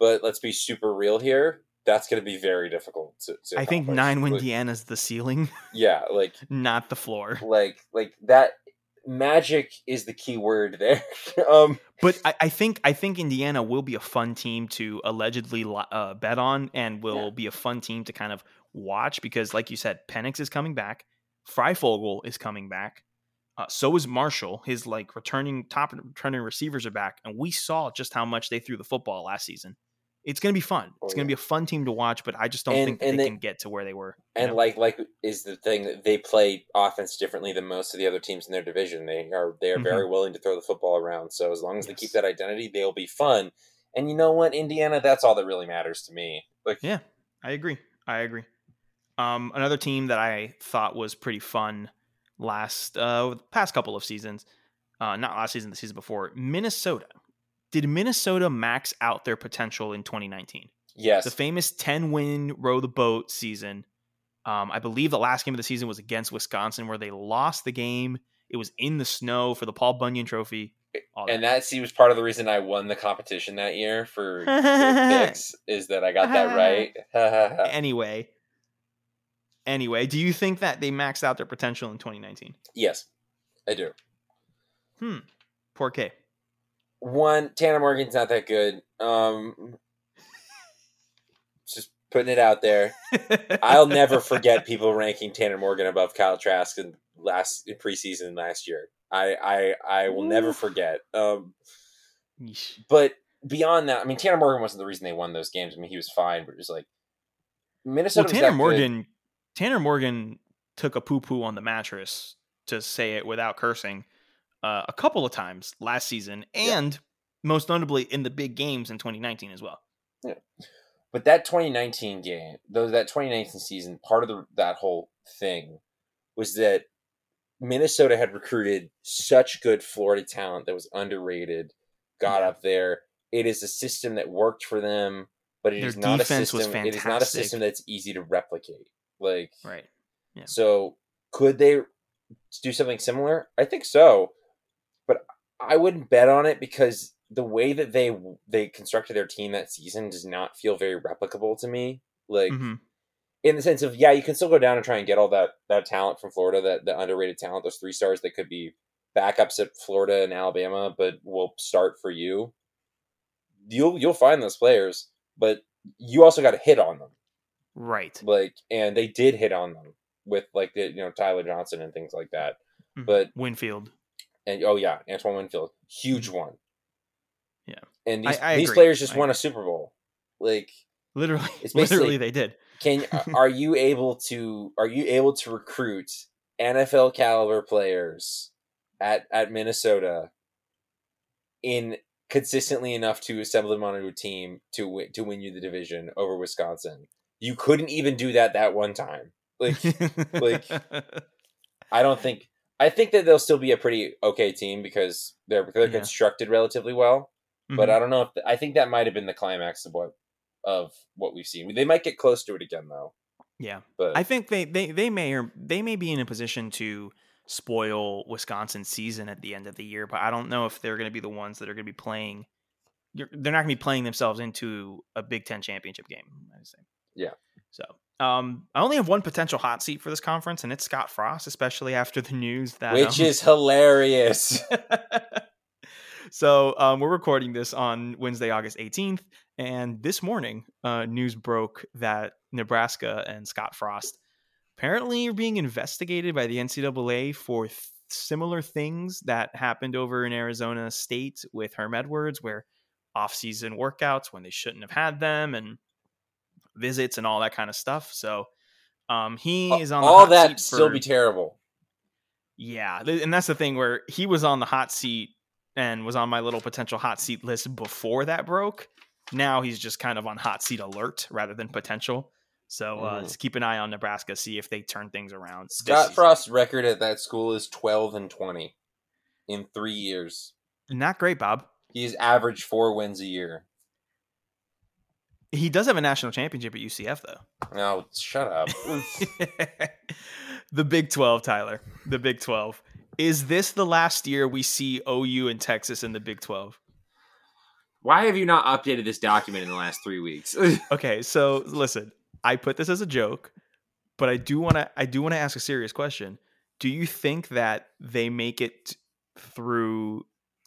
I: but let's be super real here. That's going to be very difficult. To, to
H: I think nine win
I: Like,
H: Indiana's the ceiling,
I: Yeah, like
H: not the floor.
I: like like that. Magic is the key word there. um,
H: But I, I think I think Indiana will be a fun team to allegedly uh, bet on, and will
I: Yeah.
H: be a fun team to kind of watch because, like you said, Penix is coming back, Fryfogle is coming back, uh, so is Marshall. His like returning top returning receivers are back, and we saw just how much they threw the football last season. It's going to be fun.
I: Oh,
H: It's going to
I: yeah.
H: be a fun team to watch, but I just don't
I: And-
H: think that they,
I: they-
H: can get to where they were.
I: and
H: know?
I: like like is the thing that they play offense differently than most of the other teams in their division. They are they are
H: Mhm.
I: very willing to throw the football around. So as long as they keep that identity, they'll be fun. And you know what, Indiana, that's all that really matters to me. Like
H: Yeah, I agree. I agree. Um, another team that I thought was pretty fun last uh past couple of seasons, uh, not last season, the season before, Minnesota. Did Minnesota max out their potential in 2019?
I: yes,
H: The famous 10 win row the boat season. Um, I believe the last game of the season was against Wisconsin, where they lost the game. It was in the snow for the Paul Bunyan Trophy. all
I: and that see was part of the reason I won the competition that year for for picks is that I got that right.
H: anyway, anyway, do you think that they maxed out their potential in 2019?
I: yes, I do.
H: Hmm. Poor K.
I: One, Tanner Morgan's not that good. Um, just putting it out there. I'll never forget people ranking Tanner Morgan above Kyle Trask in last in preseason last year. I I I will never forget. Um, but beyond that, I mean, Tanner Morgan wasn't the reason they won those games. I mean, he was fine, but it was like Minnesota.
H: Well, Tanner Morgan. Tanner Morgan took a poo poo on the mattress to say it without cursing uh, a couple of times last season,
I: Yeah.
H: and most notably in the big games in 2019 as well.
I: Good. But that 2019 game, though, that 2019 season, part of the, that whole thing was that Minnesota had recruited such good Florida talent that was underrated, got
H: Yeah.
I: up there. It is a system that worked for them, but it
H: Their
I: is not a system. It is not a system that's easy to replicate. Like,
H: Right. Yeah.
I: so could they do something similar? I think so, I wouldn't bet on it because the way that they they constructed their team that season does not feel very replicable to me. Like
H: hmm
B: in the sense of yeah, you can still go down and try and get all that that talent from Florida, that the underrated talent, those three stars that could be backups at Florida and Alabama, but will start for you. You'll you'll find those players, but you also got to hit on them,
H: Right.
B: like, and they did hit on them with like the you know Tyler Johnson and things like that.
H: Mhm.
B: But
H: Winfield.
B: And oh yeah, Antoine Winfield, huge mm. one.
H: Yeah.
B: and these
H: I- I
B: these
H: agree.
B: players just
H: I
B: won a. Super Bowl. Like,
H: Literally,
B: It's
H: literally they did.
B: can are you able to are you able to recruit NFL caliber players at at Minnesota in consistently enough to assemble them onto a team to win, to win you the division over Wisconsin? You couldn't even do that that one time. Like like- I don't think I think that they'll still be a pretty okay team because they're they're
H: Yeah.
B: constructed relatively well. But
H: Mhm.
B: I don't know if I think that might have been the climax of what of what we've seen. They might get close to it again though.
H: yeah,
B: But
H: I think they, they they may or they may be in a position to spoil Wisconsin's season at the end of the year, but I don't know if they're going to be the ones that are going to be playing. You're, they're not going to be playing themselves into a Big Ten championship game. I would say.
B: Yeah.
H: So, um, I only have one potential hot seat for this conference, and it's Scott Frost, especially after the news that
B: which
H: um,
B: is hilarious.
H: so um, we're recording this on Wednesday, August 18th, and this morning, uh, news broke that Nebraska and Scott Frost apparently are being investigated by the NCAA for th- similar things that happened over in Arizona State with Herm Edwards, where off-season workouts when they shouldn't have had them, and visits and all that kind of stuff. So. Um, he is on the
B: All
H: hot
B: that
H: seat
B: still
H: for-
B: be terrible.
H: yeah, and that's the thing where he was on the hot seat and was on my little potential hot seat list before that broke. Now he's just kind of on hot seat alert rather than potential. So uh,
B: Mm.
H: just keep an eye on Nebraska, see if they turn things around.
B: Scott. Frost's record at that school is twelve and twenty in three years.
H: not great, Bob.
B: He's averaged four wins a year.
H: He does have a national championship at UCF though.
B: No, shut up.
H: the Big 12, Tyler. The Big 12. Is this the last year we see OU and Texas in the Big 12?
I: Why have you not updated this document in the last three weeks?
H: Okay, so listen, I put this as a joke, but I do want to I do want to ask a serious question. Do you think that they make it through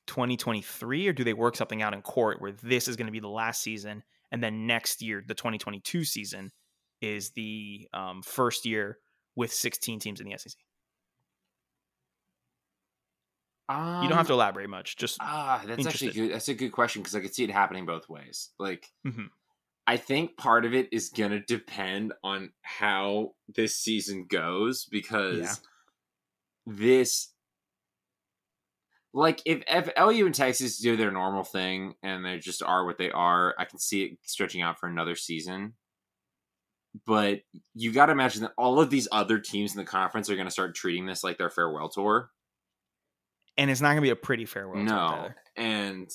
H: 2023 or do they work something out in court where this is going to be the last season and then next year the 2022 season is the um, first year with 16 teams in the SEC? You don't have to elaborate much. Just
I: Ah, that's actually good. That's a good question because I could see it happening both ways. Like,
H: Mhm.
I: I think part of it is gonna depend on how this season goes because
H: Yeah.
I: this, like, if, if OU and Texas do their normal thing and they just are what they are, I can see it stretching out for another season. But you got to imagine that all of these other teams in the conference are going to start treating this like their farewell tour.
H: and it's not going to be a pretty farewell.
I: No, and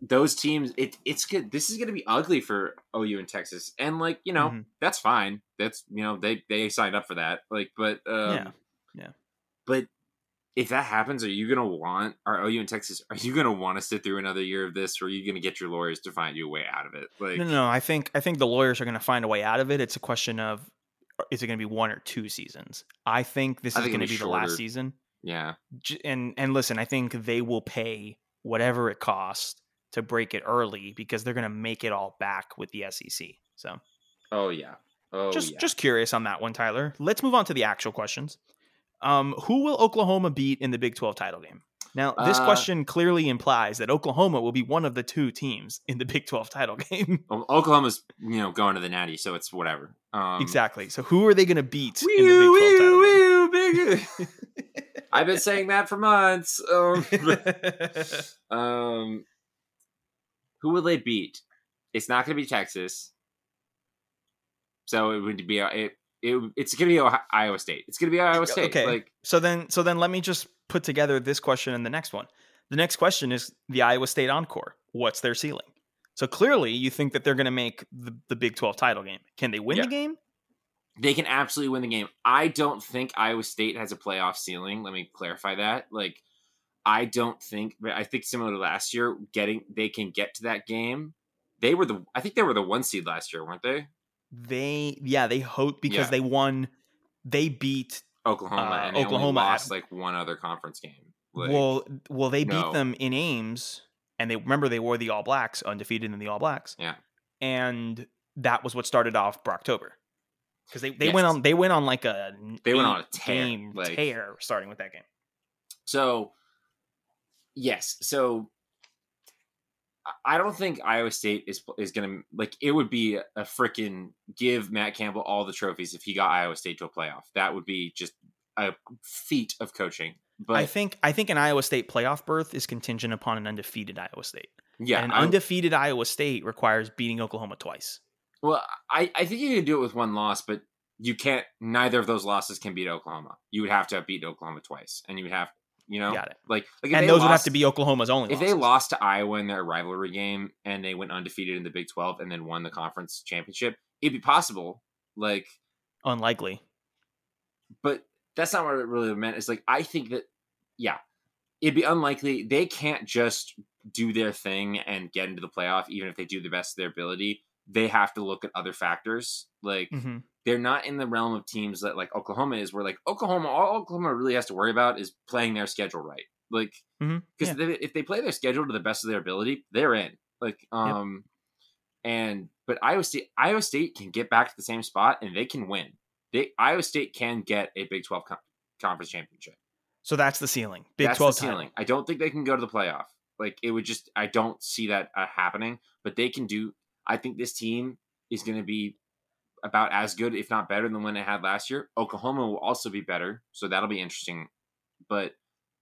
I: those teams, it it's good. This is going to be ugly for OU and Texas, and like you know,
H: Mhm.
I: that's fine. That's you know, they they signed up for that. Like, but um,
H: Yeah, yeah.
I: But if that happens, are you going to want? Are OU in Texas? Are you going to want to sit through another year of this, or are you going to get your lawyers to find you a way out of it? Like,
H: No, no, no. I think I think the lawyers are going to find a way out of it. It's a question of uh, is it going to be one or two seasons? I think this
I: I
H: is
I: think
H: going to be
I: be
H: the last season.
I: yeah,
H: And and listen, I think they will pay whatever it costs to break it early because they're going to make it all back with the SEC. So
I: oh yeah, oh
H: just
I: yeah.
H: just curious on that one, Tyler. Let's move on to the actual questions. Um, who will Oklahoma beat in the Big 12 title game? Now, this
I: Uh,
H: question clearly implies that Oklahoma will be one of the two teams in the Big 12 title game.
I: Oklahoma's you know going to the Natty, so it's whatever. Um,
H: exactly. So, who are they going to beat in the Big 12 title game?
I: big. I've been saying that for months. Um, um, who will they beat? It's not going to be Texas. So it would be it. It it's going to be Ohio- Iowa State. It's going to be Iowa State.
H: Okay.
I: Like
H: so then, so then, let me just put together this question and the next one. The next question is the Iowa State Encore. What's their ceiling? So clearly, you think that they're going to make the, the Big 12 title game. Can they win
I: Yeah.
H: the game?
I: they can absolutely win the game. I don't think Iowa State has a playoff ceiling. Let me clarify that. Like, I don't think. I think similar to last year, getting they can get to that game. They were the. I think they were the one seed last year, weren't they?
H: They yeah they hope because
I: Yeah.
H: they won. They beat
I: Oklahoma
H: Uh,
I: and they
H: Oklahoma
I: only
H: at-
I: lost like one other conference game. Like,
H: well well they beat them in Ames and they remember they wore the All Blacks undefeated in the All Blacks.
I: Yeah.
H: and that was what started off Brocktober because they, they went on they went on like a
I: They went on a tear, like-
H: tear starting with that game.
I: So, yes. So, I- don't think Iowa State is is going to like. It would be a freaking give Matt Campbell all the trophies if he got Iowa State to a playoff. That would be just a feat of coaching. But
H: I think I think an Iowa State playoff berth is contingent upon an undefeated Iowa State.
I: yeah,
H: and an
I: I-
H: undefeated Iowa State requires beating Oklahoma twice.
I: well, I I think you can do it with one loss, but you can't. Neither of those losses can beat Oklahoma. You would have to have beat Oklahoma twice, and you would have you know
H: Got it.
I: like like if
H: And those would have to be Oklahoma's only.
I: if they lost to Iowa in their rivalry game and they went undefeated in the Big 12 and then won the conference championship, it'd be possible. Like,
H: unlikely.
I: but that's not what it really meant. It's like, I think that, yeah, it'd be unlikely. They can't just do their thing and get into the playoff, even if they do the best of their ability. They have to look at other factors. Like,
H: hmm
I: they're not in the realm of teams that like Oklahoma is, where like Oklahoma, all Oklahoma really has to worry about is playing their schedule right. Like, because
H: Yeah.
I: if they play their schedule to the best of their ability, they're in. Like, um, and but Iowa State, Iowa State can get back to the same spot and they can win. They Iowa State can get a Big Twelve con- conference championship.
H: So that's the ceiling. Big
I: That's
H: Twelve
I: ceiling. I don't think they can go to the playoff. Like it would just, I don't see that uh, happening. But they can do. I think this team is going to be about as good, if not better, than when it had last year. Oklahoma will also be better, so that'll be interesting. But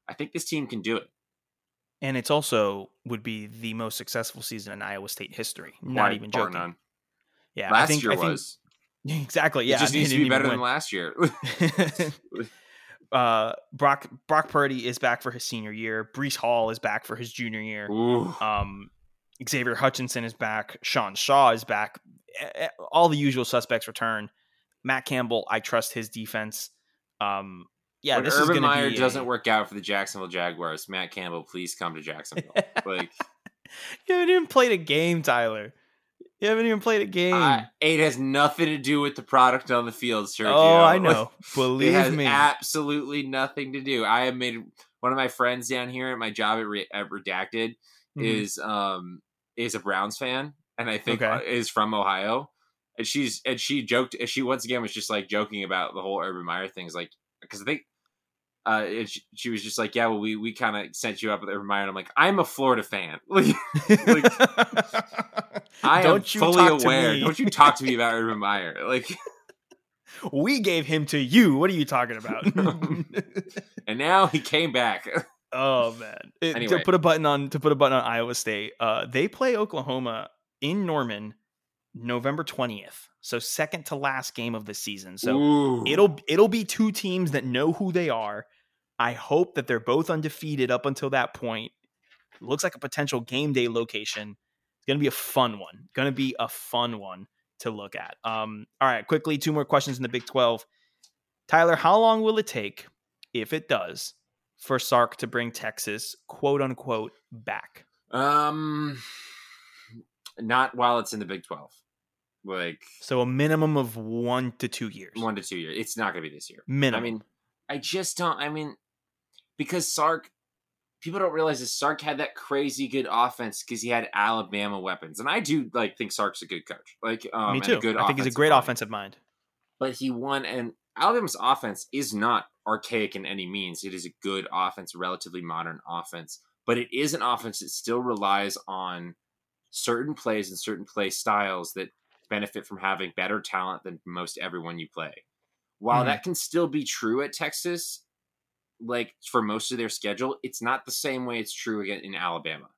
I: I think this team can do it.
H: And it's also would be the most successful season in Iowa State history. Not
I: Bar-
H: even joking.
I: none.
H: Yeah, I
I: last
H: think,
I: year
H: I think,
I: was.
H: exactly. Yeah,
I: it just
H: they
I: needs to be better than last year.
H: uh, Brock Brock Purdy is back for his senior year. Breece Hall is back for his junior year.
I: Ooh.
H: Um, Xavier Hutchinson is back. Sean Shaw is back. Eh, eh, All the usual suspects return. Matt Campbell, I trust his defense. Um, yeah,
I: when
H: this is
I: Urban
H: going to
I: Meyer
H: be a-
I: doesn't work out for the Jacksonville Jaguars, Matt Campbell, please come to Jacksonville. like
H: You haven't even played a game, Tyler. You haven't even played a game.
I: I, it has nothing to do with the product on the field, Sergio.
H: oh, I know.
I: it
H: Believe
I: has
H: me.
I: absolutely nothing to do. I have made one of my friends down here at my job at, Re- at Redacted
H: Mhm.
I: is um is a Browns fan, and I think
H: Okay.
I: uh, is from Ohio. And she's and she joked. and She once again was just like joking about the whole Urban Meyer things, like because I think. Uh, and she, she was just like, yeah, well, we we kind of sent you up with Urban Meyer, and I'm like, I'm a Florida fan. Like, I
H: Don't
I: am
H: you
I: fully aware. Don't you talk to me about Urban Meyer? Like,
H: we gave him to you. What are you talking about?
I: and now he came back.
H: oh man. It-
I: Anyway.
H: To put a button on to put a button on Iowa State. Uh, they play Oklahoma in Norman, November twentieth. So second to last game of the season. So
I: Ooh.
H: it'll it'll be two teams that know who they are. I hope that they're both undefeated up until that point. Looks like a potential game day location. It's gonna be a fun one. Gonna be a fun one to look at. Um, all right, quickly, two more questions in the Big 12. Tyler, how long will it take, if it does, for Sark to bring Texas quote unquote back?
I: Um, not while it's in the Big Twelve. Like
H: So a minimum of one to two years.
I: one to two years. It's not going to be this year.
H: minimum.
I: I mean, I just don't. I mean, because Sark, people don't realize that Sark had that crazy good offense because he had Alabama weapons, and I do like think Sark's a good coach. Like, um,
H: Me too.
I: Good
H: I think he's a great
I: mind.
H: offensive mind.
I: but he won and Alabama's offense is not archaic in any means. It is a good offense, relatively modern offense, but it is an offense that still relies on certain plays and certain play styles that benefit from having better talent than most everyone you play. While
H: Mhm.
I: that can still be true at Texas, like for most of their schedule, it's not the same way it's true again in Alabama.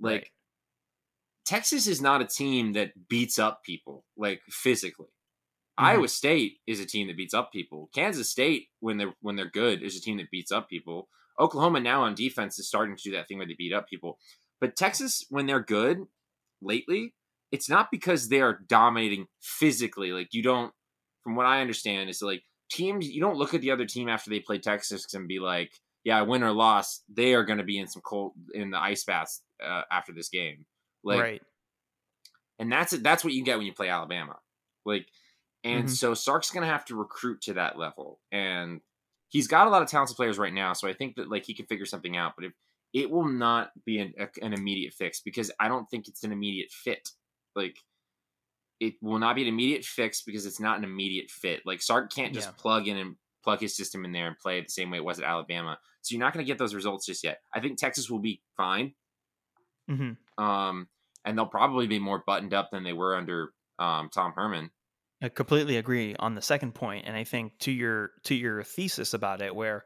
I: Like
H: Right.
I: Texas is not a team that beats up people like physically.
H: Mhm.
I: Iowa State is a team that beats up people. Kansas State, when they're when they're good, is a team that beats up people. Oklahoma now on defense is starting to do that thing where they beat up people. But Texas, when they're good, lately, it's not because they are dominating physically. Like you don't, from what I understand, is like teams. You don't look at the other team after they play Texas and be like, "Yeah, win or loss, they are going to be in some cold in the ice baths uh, after this game." Like,
H: right.
I: and that's it that's what you get when you play Alabama. Like, and
H: Mhm.
I: so Sark's going to have to recruit to that level, and he's got a lot of talented players right now. So I think that like he can figure something out, but if it will not be an, an immediate fix because I don't think it's an immediate fit. Like, it will not be an immediate fix because it's not an immediate fit. Like Sark can't just
H: Yeah.
I: plug in and plug his system in there and play the same way it was at Alabama. So you're not going to get those results just yet. I think Texas will be fine,
H: hmm
I: um, and they'll probably be more buttoned up than they were under um, Tom Herman.
H: I completely agree on the second point, and I think to your to your thesis about it, where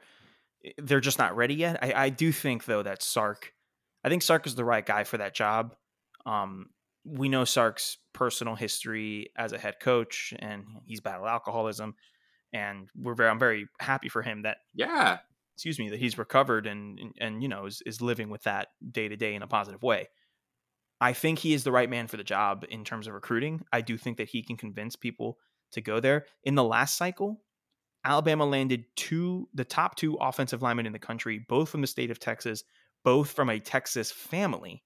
H: they're just not ready yet. I, I do think though that Sark, I think Sark is the right guy for that job. Um, we know Sark's personal history as a head coach, and he's battled alcoholism, and we're very I'm very happy for him that
I: Yeah,
H: excuse me that he's recovered and and, and you know is, is living with that day to day in a positive way i think he is the right man for the job in terms of recruiting i do think that he can convince people to go there in the last cycle alabama landed two the top two offensive linemen in the country both from the state of texas both from a texas family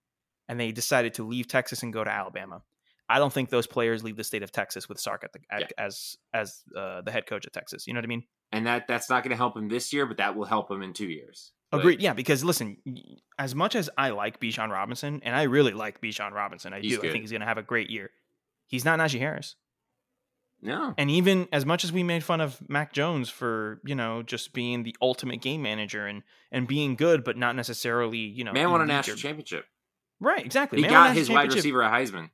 H: and they decided to leave texas and go to alabama i don't think those players leave the state of texas with sark at the,
I: Yeah.
H: as as uh, the head coach at texas you know what i mean
I: and that that's not going to help him this year, but that will help him in two years. But-
H: Agreed. Yeah, because listen, as much as I like Bijan Robinson, and I really like Bijan Robinson, I do. I think he's going to have a great year. He's not Najee Harris,
I: No,
H: and even as much as we made fun of Mac Jones for you know just being the ultimate game manager and and being good, but not necessarily you know
I: man won a national
H: or-
I: championship.
H: Right, exactly.
I: He
H: Man
I: got his wide receiver a Heisman.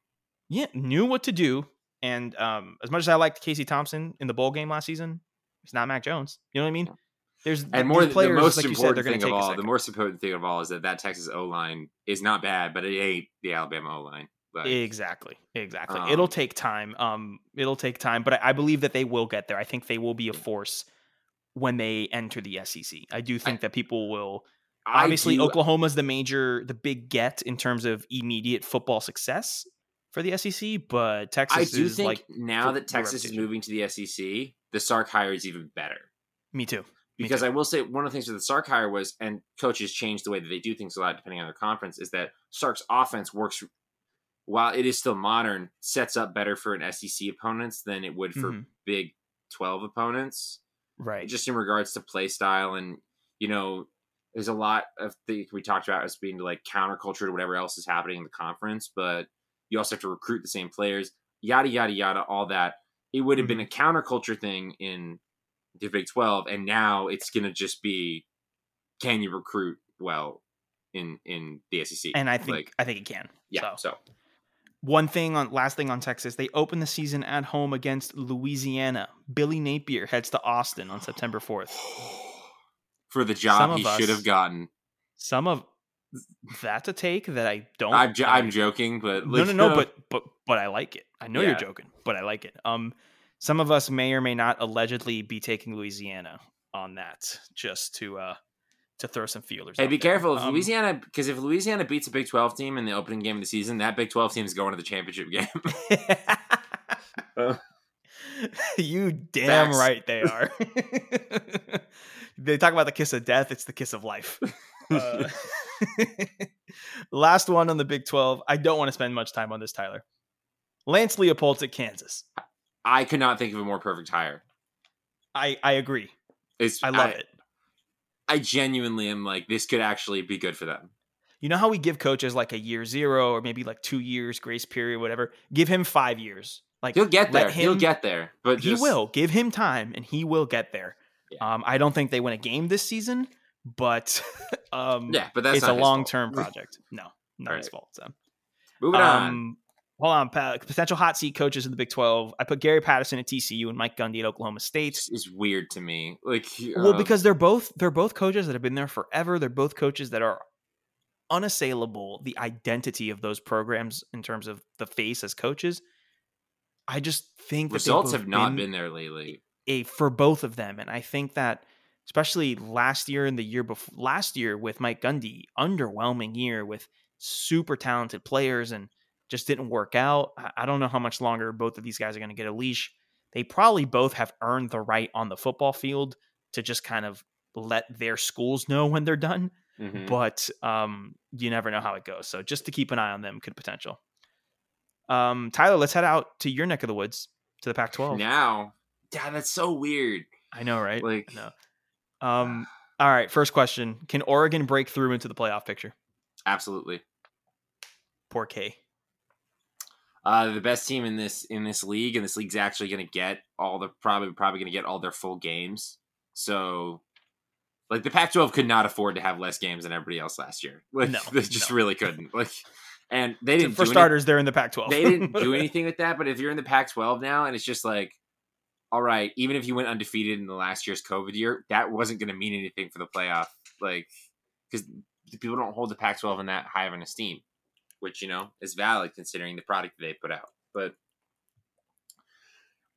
H: Yeah, knew what to do. And um, as much as I liked Casey Thompson in the bowl game last season, it's not Mac Jones. You know what I mean? There's
I: And more
H: these
I: the
H: players,
I: most
H: like you said,
I: important thing of all, the most important thing of all is that that Texas O line is not bad, but it ain't the Alabama O line. Like,
H: Exactly. Exactly.
I: Um,
H: it'll take time. Um, it'll take time, but I, I believe that they will get there. I think they will be a force when they enter the SEC. I do think that people will. Obviously, Oklahoma's the major, the big get in terms of immediate football success for the SEC, but Texas
I: I do
H: is
I: think
H: like
I: now that Texas is moving to the SEC, the Sark hire is even better.
H: me too. Me
I: Because
H: too.
I: I will say one of the things with the Sark hire was, and coaches change the way that they do things a lot depending on their conference, is that Sark's offense works while it is still modern, sets up better for an SEC opponents than it would for
H: Mhm.
I: Big Twelve opponents.
H: right.
I: Just in regards to play style and you know, there's a lot of things we talked about as being like counterculture to whatever else is happening in the conference, but you also have to recruit the same players, yada yada yada, all that. It would have been a
H: Mm-hmm.
I: counterculture thing in the Big Twelve, and now it's gonna just be can you recruit well in in the SEC?
H: and I think
I: like,
H: I think it can.
I: yeah,
H: So.
I: so
H: One thing on last thing on Texas, they open the season at home against Louisiana. Billy Napier heads to Austin on September 4th.
I: for the job he should have gotten.
H: Some of that's a take that I don't
I: I'm jo-
H: I-
I: I'm joking, but
H: No, no, no, but but but I like it. I know
I: Yeah.
H: you're joking, but I like it. Um some of us may or may not allegedly be taking Louisiana on that just to uh to throw some feelers
I: Hey, be
H: there.
I: careful if
H: Um,
I: Louisiana because if Louisiana beats a Big Twelve team in the opening game of the season, that Big Twelve team is going to the championship game. Uh.
H: you damn
I: Facts.
H: right they are. they talk about the kiss of death, it's the kiss of life. Uh, last one on the Big 12. I don't want to spend much time on this, Tyler. Lance Leipold's at Kansas.
I: I could not think of a more perfect hire.
H: I, I agree.
I: It's,
H: I love it.
I: I genuinely am like this could actually be good for them.
H: You know how we give coaches like a year zero or maybe like two years grace period, whatever. Give him five years. Like
I: He'll get there. He'll get there. But
H: he
I: just,
H: will give him time and he will get there. Um, I don't think they win a game this season, but um,
I: Yeah, but that's
H: it's a long term project. No, not his fault. So.
I: Moving on.
H: Hold on, potential hot seat coaches in the Big Twelve. I put Gary Patterson at TCU and Mike Gundy at Oklahoma State.
I: It's weird to me. Like
H: Well,
I: uh,
H: because they're both they're both coaches that have been there forever. They're both coaches that are unassailable. The identity of those programs in terms of the face as coaches. I just think
I: results have not been there lately.
H: a for both of them, and I think that especially last year and the year before last year with Mike Gundy, underwhelming year with super talented players and just didn't work out. I- don't know how much longer both of these guys are going to get a leash. They probably both have earned the right on the football field to just kind of let their schools know when they're done.
I: Mhm.
H: But um, you never know how it goes. So just to keep an eye on them could potential. Um, Tyler, let's head out to your neck of the woods. to the Pac-12.
I: Now, yeah, that's so weird.
H: I know, right?
I: Like-
H: I know. Um. All right. First question: Can Oregon break through into the playoff picture?
I: Absolutely.
H: Poor K.
I: Uh, the best team in this in this league, and this league's actually going to get all the probably probably going to get all their full games. So, like the Pac-12 could not afford to have less games than everybody else last year. Like
H: No,
I: they just
H: no.
I: really couldn't. Like, and they didn't
H: For
I: do any-
H: starters, they're in the Pac-12.
I: they didn't do anything with that. But if you're in the Pac-12 now, and it's just like, all right, even if you went undefeated in the last year's COVID year, that wasn't going to mean anything for the playoff. Like, because people don't hold the Pac-12 in that high of an esteem, which you know is valid considering the product they put out. But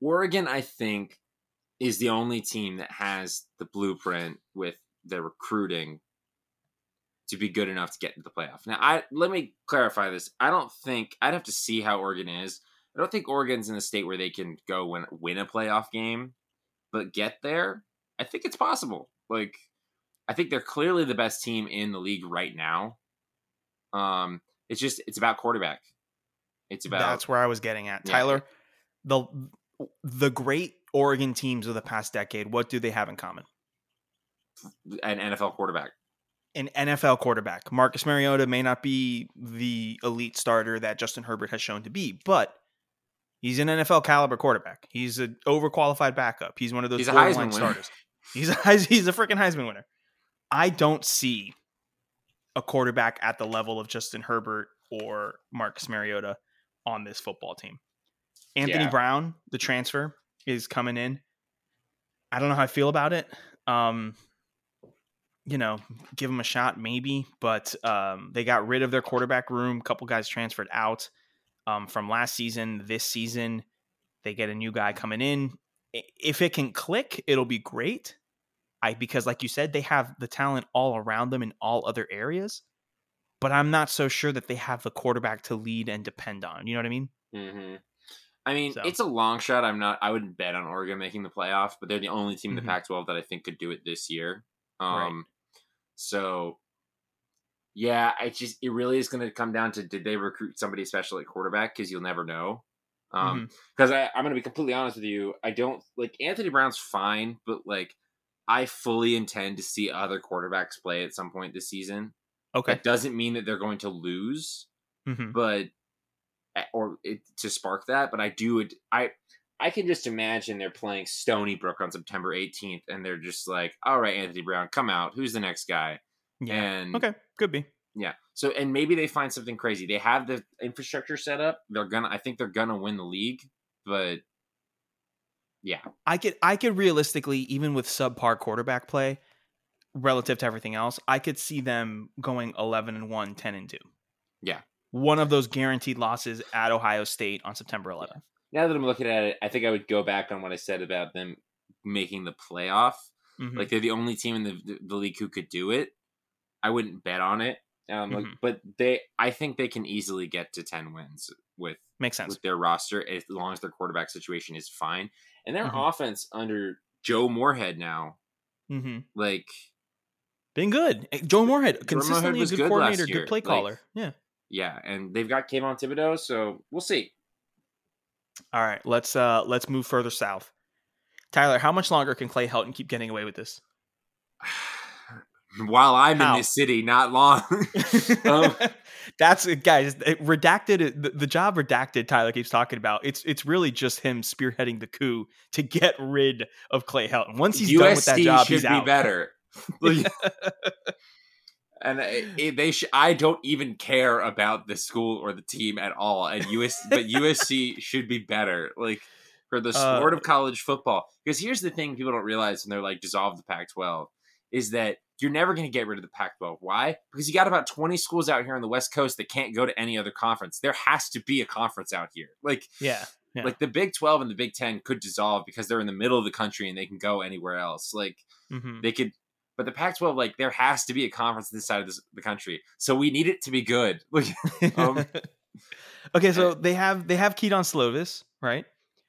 I: Oregon, I think, is the only team that has the blueprint with the recruiting to be good enough to get into the playoff. Now, I let me clarify this. I don't think I'd have to see how Oregon is. I don't think Oregon's in a state where they can go win win a playoff game, but get there. I think it's possible. Like, I think they're clearly the best team in the league right now. Um, it's just it's about quarterback. It's about
H: That's where I was getting at.
I: Yeah.
H: Tyler, the the great Oregon teams of the past decade, what do they have in common?
I: an NFL quarterback.
H: An NFL quarterback. Marcus Mariota may not be the elite starter that Justin Herbert has shown to be, but he's an NFL caliber quarterback. He's an overqualified backup. He's one of those
I: He's a Heisman winner.
H: starters. He's a he's a freaking Heisman winner. I don't see a quarterback at the level of Justin Herbert or Marcus Mariota on this football team. Anthony
I: Yeah.
H: Brown, the transfer, is coming in. I don't know how I feel about it. Um, you know, give him a shot, maybe, but um, they got rid of their quarterback room. A couple guys transferred out um, from last season. This season, they get a new guy coming in. If it can click, it'll be great. I because, like you said, they have the talent all around them in all other areas. But I'm not so sure that they have the quarterback to lead and depend on. You know what I mean?
I: Mm-hmm. I mean,
H: So-
I: it's a long shot. I'm not. I wouldn't bet on Oregon making the playoff, but they're the only team in the Pac-12 that I think could do it this year. Um,
H: Right.
I: so yeah, I just it really is going to come down to did they recruit somebody special at quarterback because you'll never know. Um,
H: Mm-hmm.
I: because I I'm going to be completely honest with you, I don't like Anthony Brown's fine, but like I fully intend to see other quarterbacks play at some point this season.
H: Okay.
I: That doesn't mean that they're going to lose
H: hmm
I: but eh, or it, to spark that but i do i i can just imagine they're playing stony brook on september 18th and they're just like all right anthony brown come out who's the next guy
H: Yeah.
I: and
H: okay. Could be.
I: yeah so and maybe they find something crazy they have the infrastructure set up they're gonna i think they're gonna win the league but yeah
H: I could I could realistically, even with subpar quarterback play, relative to everything else, I could see them going 11 and 1, 10 and 2.
I: Yeah.
H: One of those guaranteed losses at Ohio State on September 11th.
I: now that i'm looking at it i think i would go back on what i said about them making the playoff
H: Mhm.
I: Like they're the only team in the, the, league who could do it. I wouldn't bet on it. Um, like,
H: Mhm.
I: but they, I think they can easily get to ten wins with
H: Makes sense.
I: with their roster as long as their quarterback situation is fine. And their
H: Mhm.
I: offense under Joe Moorhead now,
H: hmm
I: like
H: Been good. Eh, Joe Moorhead, consistently a
I: was
H: good,
I: good last
H: coordinator,
I: year.
H: good play
I: Like-
H: caller. yeah.
I: yeah, and they've got Kayvon Thibodeaux, so we'll see.
H: All right, let's uh let's move further south. Tyler, how much longer can Clay Helton keep getting away with this?
I: While I'm
H: How?
I: in this city, not long. Um,
H: That's it, guys. It, redacted. The, the job redacted. Tyler keeps talking about. It's it's really just him spearheading the coup to get rid of Clay Helton. Once he's
I: USC
H: done with that job,
I: should
H: he's
I: be
H: out.
I: better. And it, it- they sh- I don't even care about the school or the team at all. And US, but USC should be better. Like for the
H: Uh,
I: sport of college football. Because here's the thing: people don't realize when they're like dissolve the Pac-12 is that you're never going to get rid of the Pac-12. Why? Because you got about 20 schools out here on the West Coast that can't go to any other conference. There has to be a conference out here. Like
H: Yeah. Yeah.
I: like the Big 12 and the Big 10 could dissolve because they're in the middle of the country and they can go anywhere else. Like
H: Mhm.
I: they could but the Pac-12 like there has to be a conference this side of this, the country. So we need it to be good. Um,
H: okay, so they have they have Kedon Slovis, right?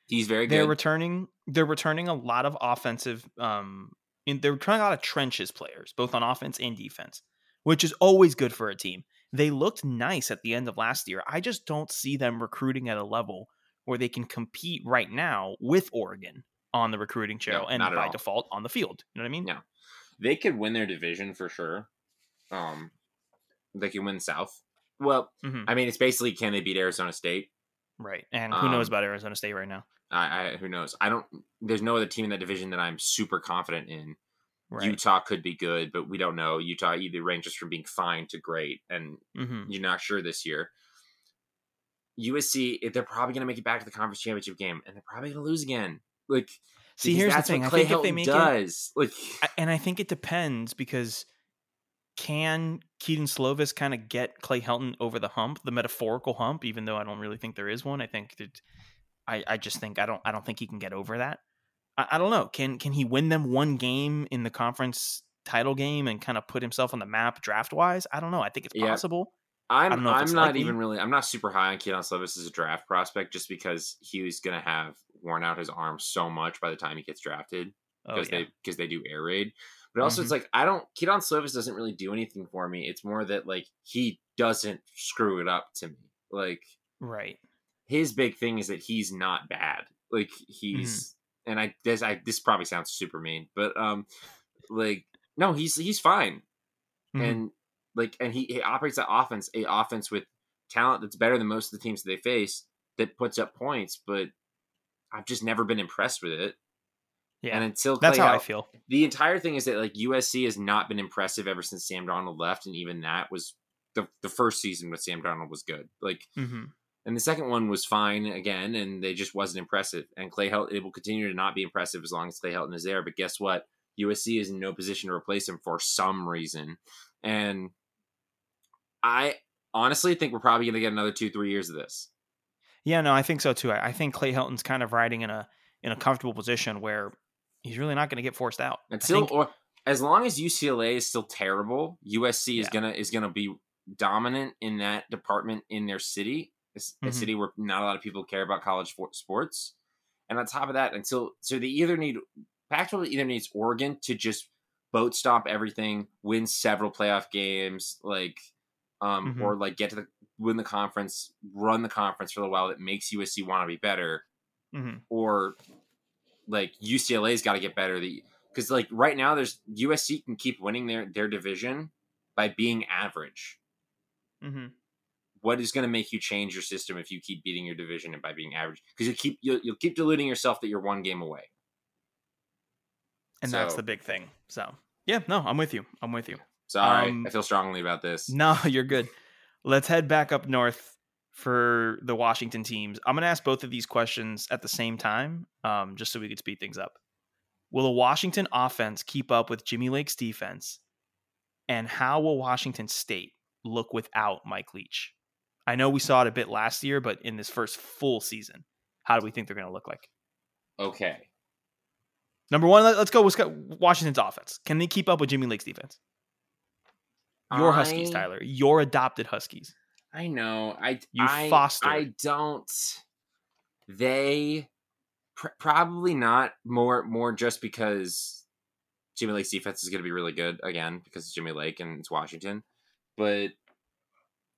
I: he's very good.
H: They're
I: good.
H: returning. They're returning a lot of offensive. Um, in they're returning a lot of trenches players, both on offense and defense, which is always good for a team. They looked nice at the end of last year. I just don't see them recruiting at a level where they can compete right now with Oregon on the recruiting trail
I: No,
H: and by
I: all.
H: default on the field. You know what I mean?
I: No. They could win their division for sure. Um, they can win South. Well,
H: Mhm.
I: I mean, it's basically can they beat Arizona State?
H: Right. And who knows
I: Um,
H: about Arizona State right now?
I: I, I who knows? I don't. There's no other team in that division that I'm super confident in.
H: Right.
I: Utah could be good, but we don't know. Utah either ranges from being fine to great, and
H: hmm
I: you're not sure this year. USC, they're probably going to make it back to the conference championship game, and they're probably going to lose again. Like,
H: See, here's the thing. I think if they make it,
I: does. Like,
H: and I think it depends because can Kedon Slovis kind of get Clay Helton over the hump, the metaphorical hump, even though I don't really think there is one. I think that I, I just think I don't I don't think he can get over that. I, I don't know. Can can he win them one game in the conference title game and kind of put himself on the map draft wise? I don't know. I think it's
I: Yeah.
H: possible.
I: I'm I'm not
H: likely.
I: even really I'm not super high on Kedon Slovis as a draft prospect just because he was gonna have worn out his arm so much by the time he gets drafted
H: Oh,
I: because
H: yeah.
I: they because they do air raid. But also
H: Mhm.
I: it's like I don't Kedon Slovis doesn't really do anything for me. It's more that like he doesn't screw it up to me. Like
H: right.
I: His big thing is that he's not bad. Like he's and I this I this probably sounds super mean, but um like no, he's he's fine
H: Mhm.
I: and like and he, he operates that offense a offense with talent that's better than most of the teams that they face that puts up points but i've just never been impressed with it
H: yeah.
I: and until
H: That's
I: Clay
H: how I feel.
I: the entire thing is that like usc has not been impressive ever since sam darnold left and even that was the, the first season with sam darnold was good like
H: hmm
I: and the second one was fine again and they just wasn't impressive and clay Helton, it will continue to not be impressive as long as clay helton is there but guess what usc is in no position to replace him for some reason and i honestly think we're probably going to get another two three years of this
H: Yeah, no, I think so too. I, I think Clay Helton's kind of riding in a in a comfortable position where he's really not going to get forced out. I
I: until
H: think-
I: or as long as ucla is still terrible usc is
H: Yeah.
I: gonna is gonna be dominant in that department in their city It's a city where not a lot of people care about college for- sports and on top of that until so they either need Pac-12 either needs Oregon to just boat stop everything, win several playoff games, like, um,
H: Mhm.
I: or like get to the win the conference, run the conference for a while that makes USC want to be better,
H: Mhm.
I: or like UCLA's got to get better. Because like right now, there's USC can keep winning their their division by being average.
H: Mhm.
I: What is going to make you change your system if you keep beating your division and by being average? Because you keep you'll, you'll keep deluding yourself that you're one game away.
H: and that's the big thing. So yeah, no, I'm with you. I'm with you.
I: Sorry,
H: Um,
I: I feel strongly about this.
H: No, you're good. Let's head back up north for the Washington teams. I'm going to ask both of these questions at the same time, um, just so we could speed things up. Will the Washington offense keep up with Jimmy Lake's defense? And how will Washington State look without Mike Leach? I know we saw it a bit last year, but in this first full season, how do we think they're going to look like?
I: Okay.
H: Number one, let- let's go Washington's offense. Can they keep up with Jimmy Lake's defense? Your Huskies, Tyler. Your adopted Huskies.
I: I know. I
H: You
I: I,
H: fostered.
I: I don't. They pr- probably not more more just because Jimmy Lake's defense is going to be really good again because it's Jimmy Lake and it's Washington. But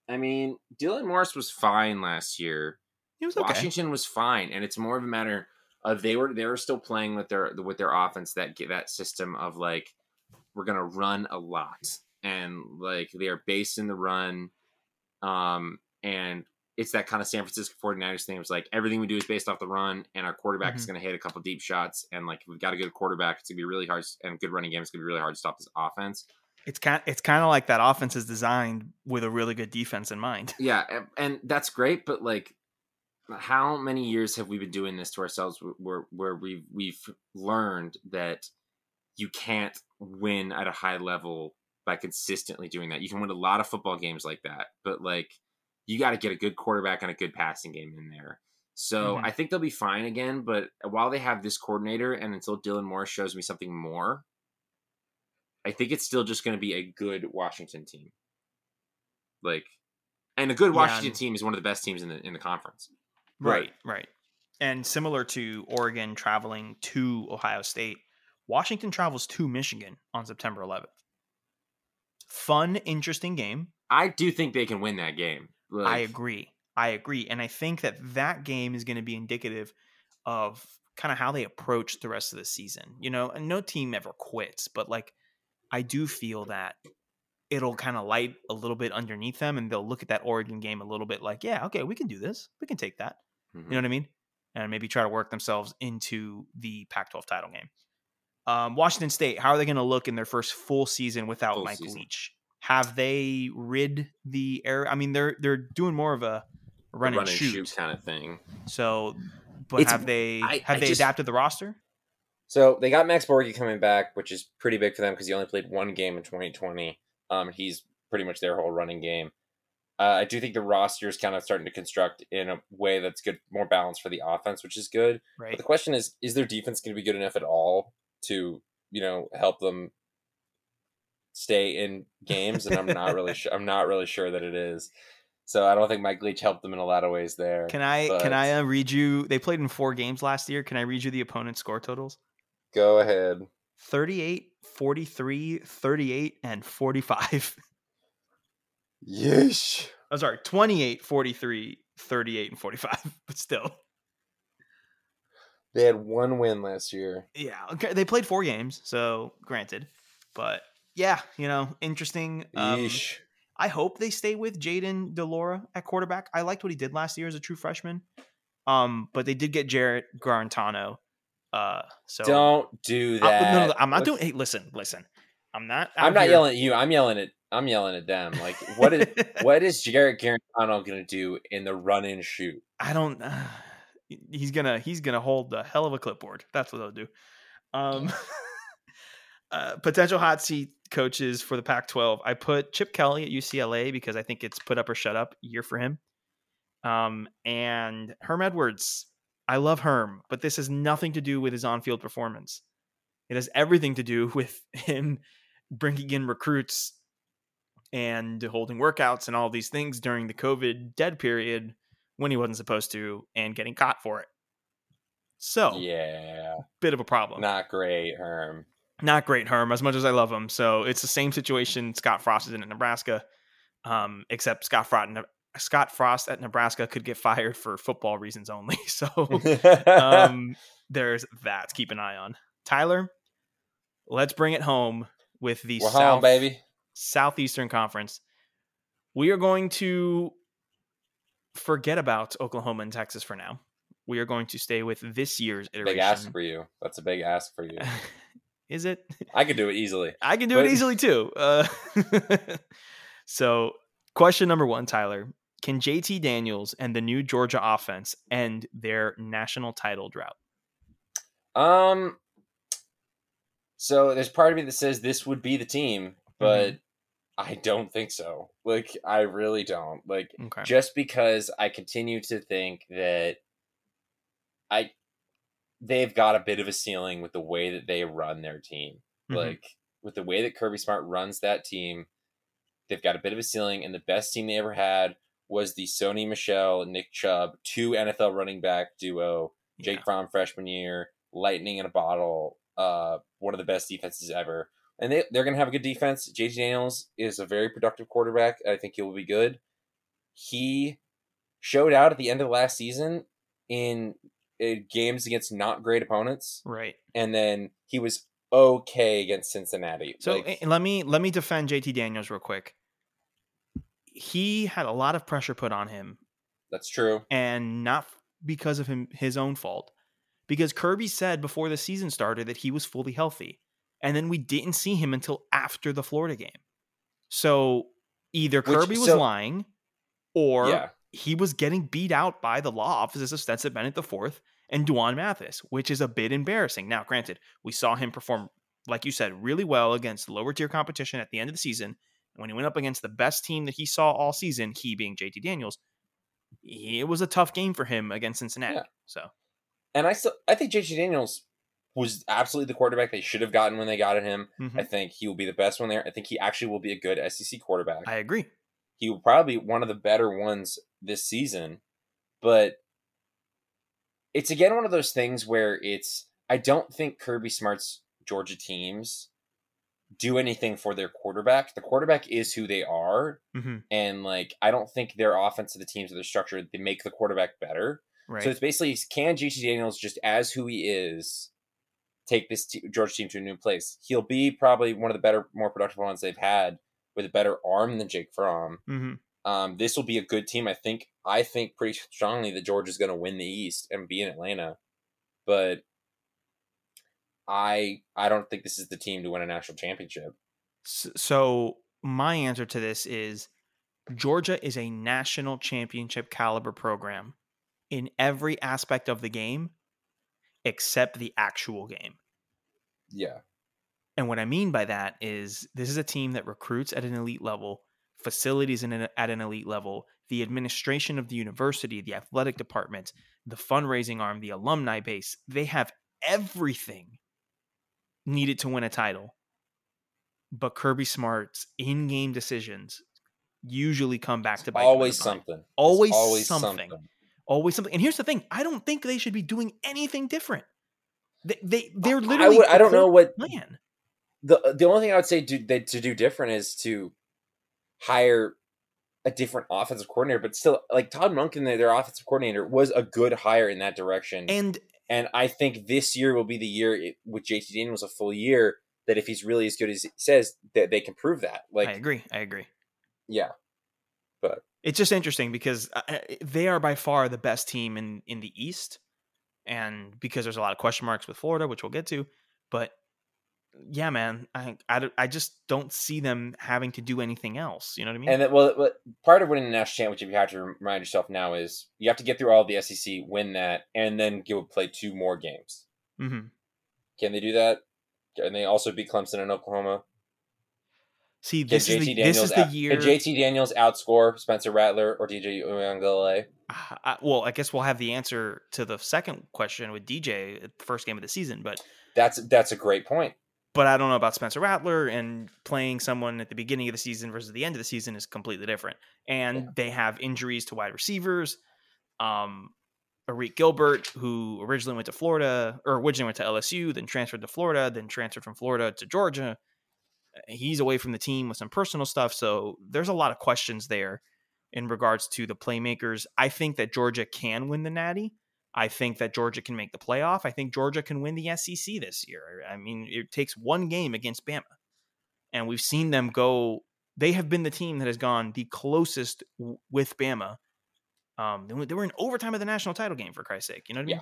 I: I mean, Dylan Morris was fine last year.
H: He was okay.
I: Washington was fine, and it's more of a matter of they were they were still playing with their with their offense that that system of like we're gonna run a lot and like they are based in the run, um, and it's that kind of San Francisco 49ers thing. It's like everything we do is based off the run, and our quarterback is
H: Mhm.
I: gonna hit a couple deep shots, and like if we've got a good quarterback, it's gonna be really hard and a good running game. It's gonna be really hard to stop this offense.
H: It's kind it's kind of like that offense is designed with a really good defense in mind.
I: Yeah, and, and that's great, but like, how many years have we been doing this to ourselves, where where we've we've learned that you can't win at a high level by consistently doing that. You can win a lot of football games like that, but like, you got to get a good quarterback and a good passing game in there. So
H: Mhm.
I: I think they'll be fine again. But while they have this coordinator, and until Dylan Morris shows me something more, I think it's still just going to be a good Washington team. Like, and a good
H: Yeah,
I: Washington
H: and-
I: team is one of the best teams in the in the conference.
H: Right, right. And similar to Oregon traveling to Ohio State, Washington travels to Michigan on September 11th. Fun, interesting game.
I: I do think they can win that game. Like,
H: I agree. I agree. And I think that that game is going to be indicative of kind of how they approach the rest of the season. You know, and no team ever quits, but like I do feel that it'll kind of light a little bit underneath them and they'll look at that Oregon game a little bit like, yeah, okay, we can do this. We can take that.
K: Mhm.
H: You know what I mean? And maybe try to work themselves into the Pac 12 title game. Um, Washington State, how are they going to look in their first full season without
K: Full
H: Mike
K: season.
H: Leach? Have they rid the air? I mean, they're they're doing more of a run,
K: run
H: and shoot.
K: kind of thing.
H: So, but
K: It's-
H: have they
K: I-
H: have
K: I
H: they
K: just-
H: adapted the roster?
I: So they got Max Borghi coming back, which is pretty big for them because he only played one game in 2020. Um, he's pretty much their whole running game. Uh, I do think the roster is kind of starting to construct in a way that's good, more balanced for the offense, which is good. But the question is, is their defense going to be good enough at all to, you know, help them stay in games? And I'm not really sure. I'm not really sure that it is. So I don't think Mike Leach helped them in a lot of ways there.
H: Can I
I: but
H: can I uh, read you? They played in four games last year. Can I read you the opponent's score totals?
I: Go ahead?
H: 38, 43, 38, and 45.
I: Yeesh.
H: I'm sorry, 28, 43, 38, and 45. But still.
I: They had one win last year.
H: Yeah. Okay. They played four games, so granted. But yeah, you know, interesting. Um, I hope they stay with Jayden de Laura at quarterback. I liked what he did last year as a true freshman. Um, but they did get Jarrett Guarantano. Uh, so
I: Don't do
H: I-
I: that.
H: no, no, no, I'm not
I: Look,
H: doing. Hey, listen, listen. I'm not.
I: I'm not
H: here-
I: yelling at you. I'm yelling at. I'm yelling at them. Like, what is what is Jarrett Guarantano going to do in the run and shoot?
H: I don't. he's gonna he's gonna hold the hell of a clipboard. That's what they'll do. Um, uh, potential hot seat coaches for the Pac-12. I put Chip Kelly at UCLA because I think it's put up or shut up year for him. Um, and Herm Edwards. I love Herm, but this has nothing to do with his on-field performance. It has everything to do with him bringing in recruits and holding workouts and all these things during the COVID dead period when he wasn't supposed to and getting caught for it. So,
I: Yeah,
H: bit of a problem.
I: not great, Herm.
H: Not great, Herm, as much as I love him. So, it's the same situation Scott Frost is in at Nebraska, um, except Scott Frost, Scott Frost at Nebraska could get fired for football reasons only. So, um, there's that to keep an eye on. Tyler, let's bring it home with the
I: We're
H: South,
I: home, baby.
H: Southeastern Conference. We are going to forget about Oklahoma and Texas for now. We are going to stay with this year's iteration.
I: Big ask for you. That's a big ask for you.
H: Is it?
I: I could do it easily.
H: I can do
I: But-
H: it easily too. Uh, so, question number one, Tyler. Can JT Daniels and the new Georgia offense end their national title drought?
I: Um. So there's part of me that says this would be the team, but I don't think so. Like I really don't. Like
H: Okay.
I: just because I continue to think that I they've got a bit of a ceiling with the way that they run their team.
H: Mhm.
I: Like with the way that Kirby Smart runs that team, they've got a bit of a ceiling and the best team they ever had was the Sony Michel and Nick Chubb, two NFL running back duo, Jake
H: Yeah.
I: Fromm freshman year, lightning in a bottle, uh one of the best defenses ever. And they, they're going to have a good defense. JT Daniels is a very productive quarterback. I think he will be good. He showed out at the end of the last season in uh, games against not great opponents,
H: Right.
I: and then he was okay against Cincinnati.
H: So
I: Like,
H: let me let me defend JT Daniels real quick. He had a lot of pressure put on him
I: that's true.
H: and not because of him his own fault. Because Kirby said before the season started that he was fully healthy. And then we didn't see him until after the Florida game. So either
I: Which-
H: Kirby was
I: so-
H: lying or
I: Yeah.
H: he was getting beat out by the law offices of Stetson Bennett IV and D'Wan Mathis, which is a bit embarrassing. Now, granted, we saw him perform, like you said, really well against lower tier competition at the end of the season. When he went up against the best team that he saw all season, he being JT Daniels, it was a tough game for him against Cincinnati.
I: Yeah.
H: So
I: And I still I think JT Daniels was absolutely the quarterback they should have gotten when they got at him.
H: mhm.
I: I think he will be the best one there. I think he actually will be a good SEC quarterback.
H: I agree.
I: he will probably be one of the better ones this season. But it's again one of those things where it's I don't think Kirby Smart's Georgia teams do anything for their quarterback. The quarterback is who they are,
H: hmm
I: and like I don't think their offense of the teams of their structure they make the quarterback better.
H: Right.
I: So it's basically can JT Daniels just as who he is take this te- Georgia team to a new place? He'll be probably one of the better, more productive ones they've had with a better arm than Jake Fromm.
H: hmm
I: Um, this will be a good team. I think. I think pretty strongly that George is going to win the East and be in Atlanta, but I I don't think this is the team to win a national championship.
H: So my answer to this is Georgia is a national championship caliber program in every aspect of the game except the actual game.
I: Yeah,
H: And what I mean by that is this is a team that recruits at an elite level, facilities in an, at an elite level, the administration of the university, the athletic department, the fundraising arm, the alumni base, they have everything needed to win a title. But Kirby Smart's in-game decisions usually come back to bite
I: always something.
H: Always
I: always
H: something. Always something. And here's the thing: I don't think they should be doing anything different. They, they they're
I: I
H: literally.
I: would- I don't know what-
H: plan.
I: the the only thing I would say that to do different is to hire a different offensive coordinator, but still, like Todd their, their offensive coordinator, was a good hire in that direction.
H: And
I: And I think this year will be the year it, with JT Daniels a full year that if he's really as good as he says, that they can prove that. Like,
H: I agree. I agree.
I: yeah, but
H: It's just interesting because uh, uh, they are by far the best team in in the East, and because there's a lot of question marks with Florida, which we'll get to. But yeah, man, I I, I just don't see them having to do anything else. You know what I mean?
I: and that, well, part of winning the national championship, you have to remind yourself now is you have to get through all of the SEC, win that, and then go play two more games.
H: hmm
I: Can they do that? Can they also beat Clemson and Oklahoma?
H: See, this is the this is the
I: out-
H: year.
I: Can JT Daniels outscore Spencer Rattler or DJ Uiagalelei?
H: Ah, well, I guess we'll have the answer to the second question with DJ at the first game of the season, but
I: That's that's a great point.
H: But I don't know about Spencer Rattler and playing someone at the beginning of the season versus the end of the season is completely different. And
I: Yeah.
H: they have injuries to wide receivers. Um, Arik Gilbert, who originally went to Florida or originally went to LSU, then transferred to Florida, then transferred from Florida to Georgia. He's away from the team with some personal stuff. So there's a lot of questions there in regards to the playmakers. I think that Georgia can win the Natty. I think that Georgia can make the playoff. I think Georgia can win the SEC this year. I mean, it takes one game against Bama. And we've seen them go, they have been the team that has gone the closest w- with Bama. Um, they were- they were in overtime of the national title game, for Christ's sake. You know what I mean?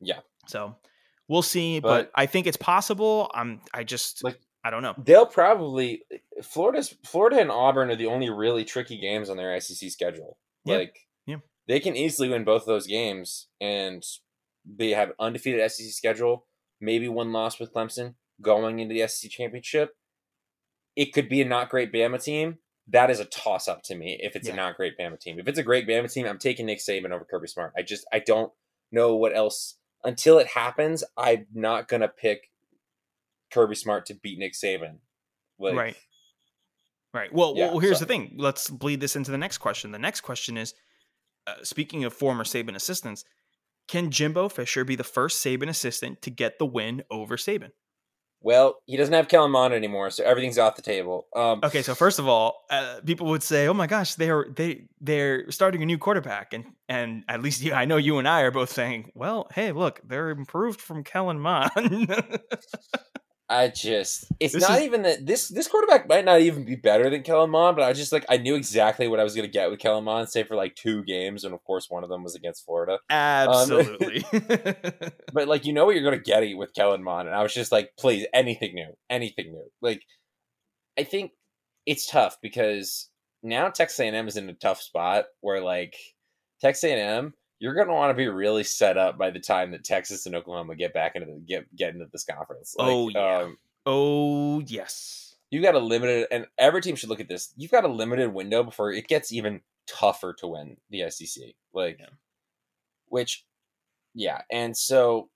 I: Yeah.
H: So we'll see, but,
I: But-
H: I think it's possible. I'm, I just,
I: Like-
H: I don't know.
I: They'll probably Florida's Florida and Auburn are the only really tricky games on their SEC schedule.
H: Yeah.
I: Like
H: Yeah.
I: They can easily win both of those games and they have an undefeated SEC schedule, maybe one loss with Clemson going into the SEC championship. It could be a not great Bama team. That is a toss up to me if it's
H: Yeah.
I: a not great Bama team. If it's a great Bama team, I'm taking Nick Saban over Kirby Smart. I just I don't know what else until it happens. I'm not gonna pick Kirby Smart to beat Nick Saban. Like,
H: right. Right. Well,
I: Yeah,
H: well, here's
I: so-
H: the thing. Let's bleed this into the next question. The next question is uh, speaking of former Saban assistants, can Jimbo Fisher be the first Saban assistant to get the win over Saban?
I: Well, he doesn't have Kellen Mond anymore, so everything's off the table. Um,
H: Okay, so first of all, uh, people would say, "Oh my gosh, they are they they're starting a new quarterback," and and at least you, I know you and I are both saying, "Well, hey, look, they're improved from Kellen Mond."
I: I just it's
H: This
I: not
H: is-
I: even that this this quarterback might not even be better than Kellen Mond, but I just like I knew exactly what I was gonna get with Kellen Mond, say for like two games, and of course one of them was against Florida.
H: Um, Absolutely.
I: But like you know what you're gonna get with Kellen Mond, and I was just like, please, anything new, anything new. Like I think it's tough because now Texas A&M is in a tough spot where like Texas A&M, you're gonna want to be really set up by the time that Texas and Oklahoma get back into the get get into this conference. Like,
H: Oh, yeah.
I: um,
H: oh yes.
I: you got a limited, and every team should look at this. You've got a limited window before it gets even tougher to win the SEC. Like,
H: Yeah.
I: which, yeah, and so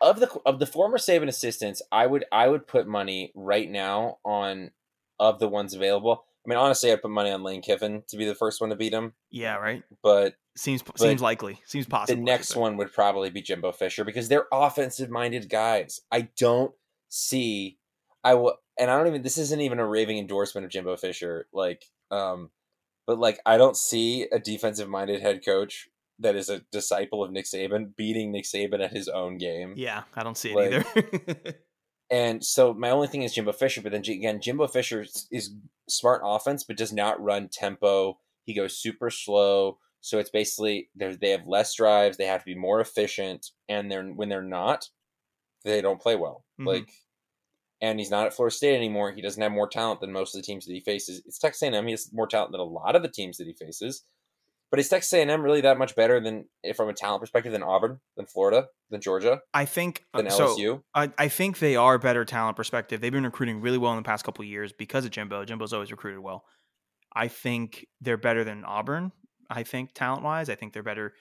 I: of the of the former Saban assistants, I would I would put money right now on of the ones available. I mean, honestly, I'd put money on Lane Kiffin to be the first one to beat him,
H: Yeah, right.
I: but
H: Seems seems likely. Seems possible.
I: the next one would probably be Jimbo Fisher because they're offensive minded guys. I don't see. I will, and I don't even. This isn't even a raving endorsement of Jimbo Fisher. Like, um, but like I don't see a defensive minded head coach that is a disciple of Nick Saban beating Nick Saban at his own game.
H: Yeah, I don't see it
I: Like,
H: either.
I: And so my only thing is Jimbo Fisher, but then again, Jimbo Fisher is- smart offense, but does not run tempo. He goes super slow. So it's basically they they have less drives. They have to be more efficient, and they're when they're not, they don't play well.
H: Mhm.
I: Like, and he's not at Florida State anymore. He doesn't have more talent than most of the teams that he faces. It's Texas A&M. He has more talent than a lot of the teams that he faces. But is Texas A&M really that much better than, from a talent perspective, than Auburn, than Florida, than Georgia,
H: I think uh,
I: than
H: so.
I: LSU?
H: I, I think they are better talent perspective. They've been recruiting really well in the past couple of years because of Jimbo. Jimbo's always recruited well. I think they're better than Auburn. I think talent wise, I think they're better.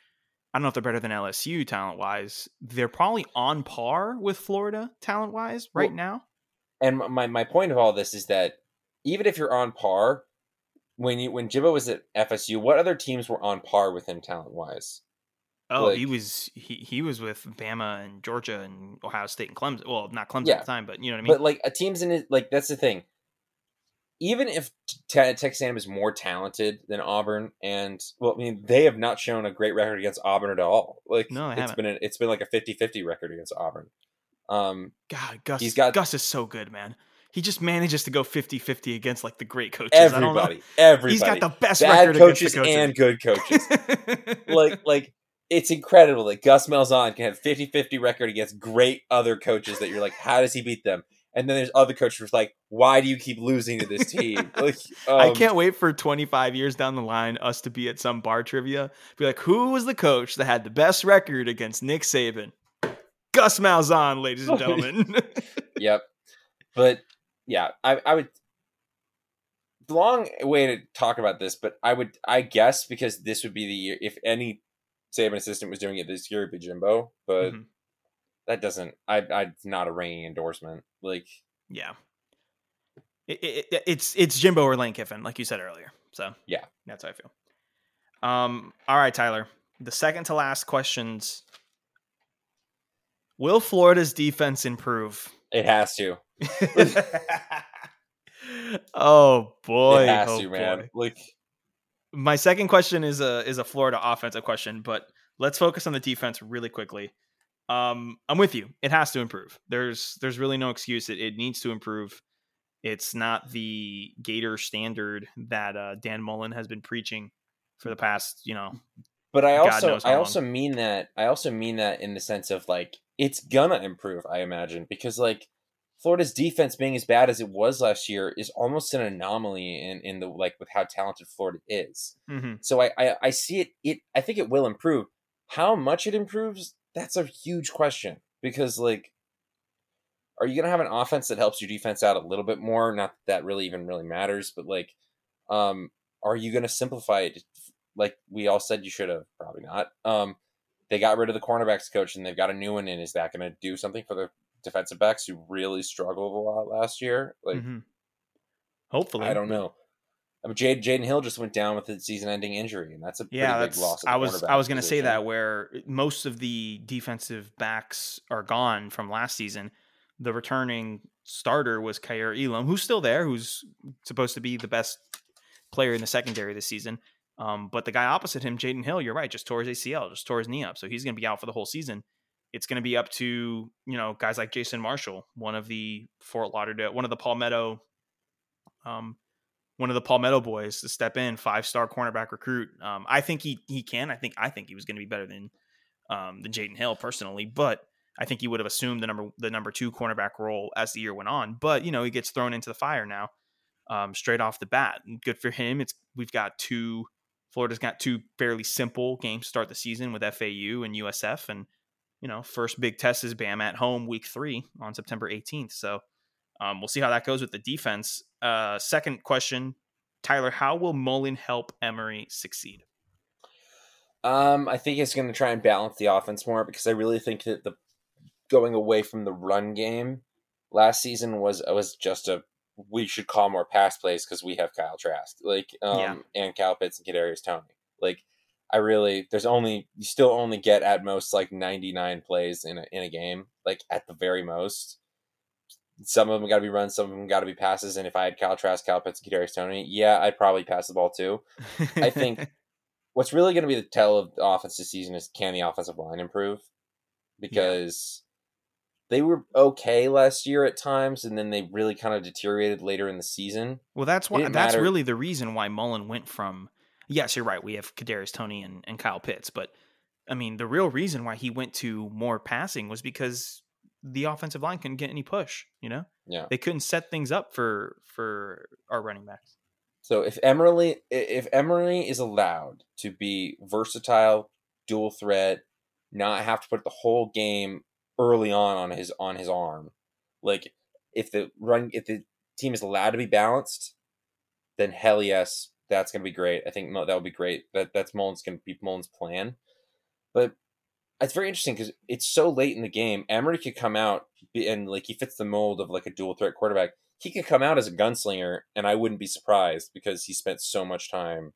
H: I don't know if they're better than LSU talent wise. They're probably on par with Florida talent wise right
I: Well,
H: now.
I: And my, my point of all this is that even if you're on par, when you when Jimbo was at FSU, what other teams were on par with him talent wise?
H: Oh, he was he, he was with Bama and Georgia and Ohio State and Clemson. Well, not Clemson
I: Yeah.
H: at the time, but you know what I mean.
I: But like a teams in it, like that's the thing. Even if Te- Texas A&M is more talented than Auburn, and well, I mean they have not shown a great record against Auburn at all. Like
H: No, they
I: it's
H: haven't.
I: been a, it's been like a 50-50 record against Auburn. Um,
H: God, Gus,
I: he's got-
H: Gus is so good, man. He just manages to go 50-50 against like the great coaches. I don't know.
I: everybody, everybody,
H: He's got the best
I: bad
H: record
I: coaches,
H: against the
I: and good coaches. like like it's incredible that Gus Malzahn can have 50-50 record against great other coaches that you're like, how does he beat them? And then there's other coaches like, why do you keep losing to this team? Like,
H: I
I: um,
H: can't wait for 25 years down the line us to be at some bar trivia. Be like, who was the coach that had the best record against Nick Saban? Gus Malzahn, ladies and gentlemen.
I: Yep. But yeah, I I would long way to talk about this, but I would I guess because this would be the year if any Saban assistant was doing it this year it'd be Jimbo, but
H: Mhm.
I: that doesn't I I it's not a ringing endorsement. Like
H: yeah. It, it- it's it's Jimbo or Lane Kiffin, like you said earlier. So
I: Yeah.
H: that's how I feel. Um, all right, Tyler. The second to last questions. Will Florida's defense improve?
I: It has to.
H: oh boy,
I: it has
H: oh
I: to, man. Like
H: My second question is a is a Florida offensive question, but let's focus on the defense really quickly. Um, I'm with you. It has to improve. There's there's really no excuse. It, it needs to improve. It's not the Gator standard that uh, Dan Mullen has been preaching for the past, you know,
I: But I
H: God
I: also I
H: long.
I: also mean that I also mean that in the sense of like it's gonna improve, I imagine, because like Florida's defense being as bad as it was last year is almost an anomaly in, in the like with how talented Florida is.
H: mhm.
I: So I, I I see it it I think it will improve. How much it improves, that's a huge question. Because like are you gonna have an offense that helps your defense out a little bit more? Not that that really even really matters, but like um are you gonna simplify it like we all said you should have? Probably not. Um they got rid of the cornerbacks coach and they've got a new one in. Is that gonna do something for the defensive backs who really struggled a lot last year? Like
H: Mhm. hopefully,
I: I don't know. I mean, Jade Jaden Hill just went down with a season-ending injury, and that's a pretty
H: Yeah,
I: big
H: that's.
I: loss.
H: I was I was going to say that where most of the defensive backs are gone from last season. The returning starter was Kaiir Elam, who's still there, who's supposed to be the best player in the secondary this season. Um, but the guy opposite him, Jaden Hill, you're right, just tore his ACL, just tore his knee up, so he's going to be out for the whole season. It's going to be up to you know guys like Jason Marshall, one of the Fort Lauderdale, one of the Palmetto, um, one of the Palmetto boys to step in, five star cornerback recruit. Um, I think he he can. I think I think he was going to be better than um, than Jaden Hill personally, but I think he would have assumed the number the number two cornerback role as the year went on. But you know he gets thrown into the fire now, um, straight off the bat. Good for him. It's we've got two. Florida's got two fairly simple games to start the season with FAU and USF, and you know first big test is Bam at home week three on September 18th. So um, we'll see how that goes with the defense. Uh, second question, Tyler, how will Mullen help Emory succeed?
I: Um, I think it's going to try and balance the offense more because I really think that the going away from the run game last season was was just a we should call more pass plays because we have Kyle Trask, like um,
H: Yeah.
I: and Kyle Pitts and Kadarius Toney. Like, I really there's only you still only get at most like 99 plays in a in a game, like at the very most. some of them got to be runs, some of them got to be passes. And if I had Kyle Trask, Kyle Pitts, and Kadarius Toney, yeah, I'd probably pass the ball too. I think what's really going to be the tell of the offense this season is can the offensive line improve? Because they were okay last year at times, and then they really kind of deteriorated later in the season.
H: Well, that's why that's
I: matter-
H: really the reason why Mullen went from. Yes, you're right. We have Kadarius Toney and, and Kyle Pitts, but I mean, the real reason why he went to more passing was because the offensive line couldn't get any push. You know,
I: Yeah.
H: they couldn't set things up for for our running backs.
I: So if Emory if Emory is allowed to be versatile, dual threat, not have to put the whole game early on on his on his arm, like if the run if the team is allowed to be balanced, then hell yes, that's gonna be great. I think that would be great. That that's Mullen's gonna be Mullen's plan. But it's very interesting because it's so late in the game. Emory could come out and like he fits the mold of like a dual threat quarterback. He could come out as a gunslinger, and I wouldn't be surprised because he spent so much time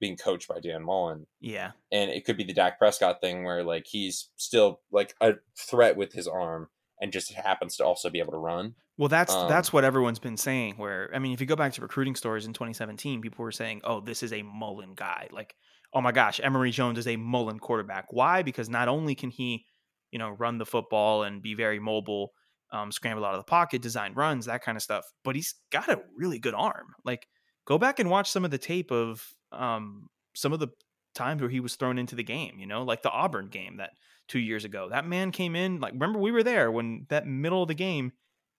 I: being coached by Dan Mullen.
H: Yeah,
I: And it could be the Dak Prescott thing where like he's still like a threat with his arm and just happens to also be able to run.
H: Well, that's
I: Um,
H: that's what everyone's been saying. Where I mean, if you go back to recruiting stories in 2017, people were saying, "Oh, this is a Mullen guy." Like, oh my gosh, Emory Jones is a Mullen quarterback. Why? Because not only can he, you know, run the football and be very mobile, um, scramble out of the pocket, design runs, that kind of stuff, but he's got a really good arm. Like, go back and watch some of the tape of um, some of the times where he was thrown into the game. You know, like the Auburn game that two years ago. That man came in. Like, remember we were there when that middle of the game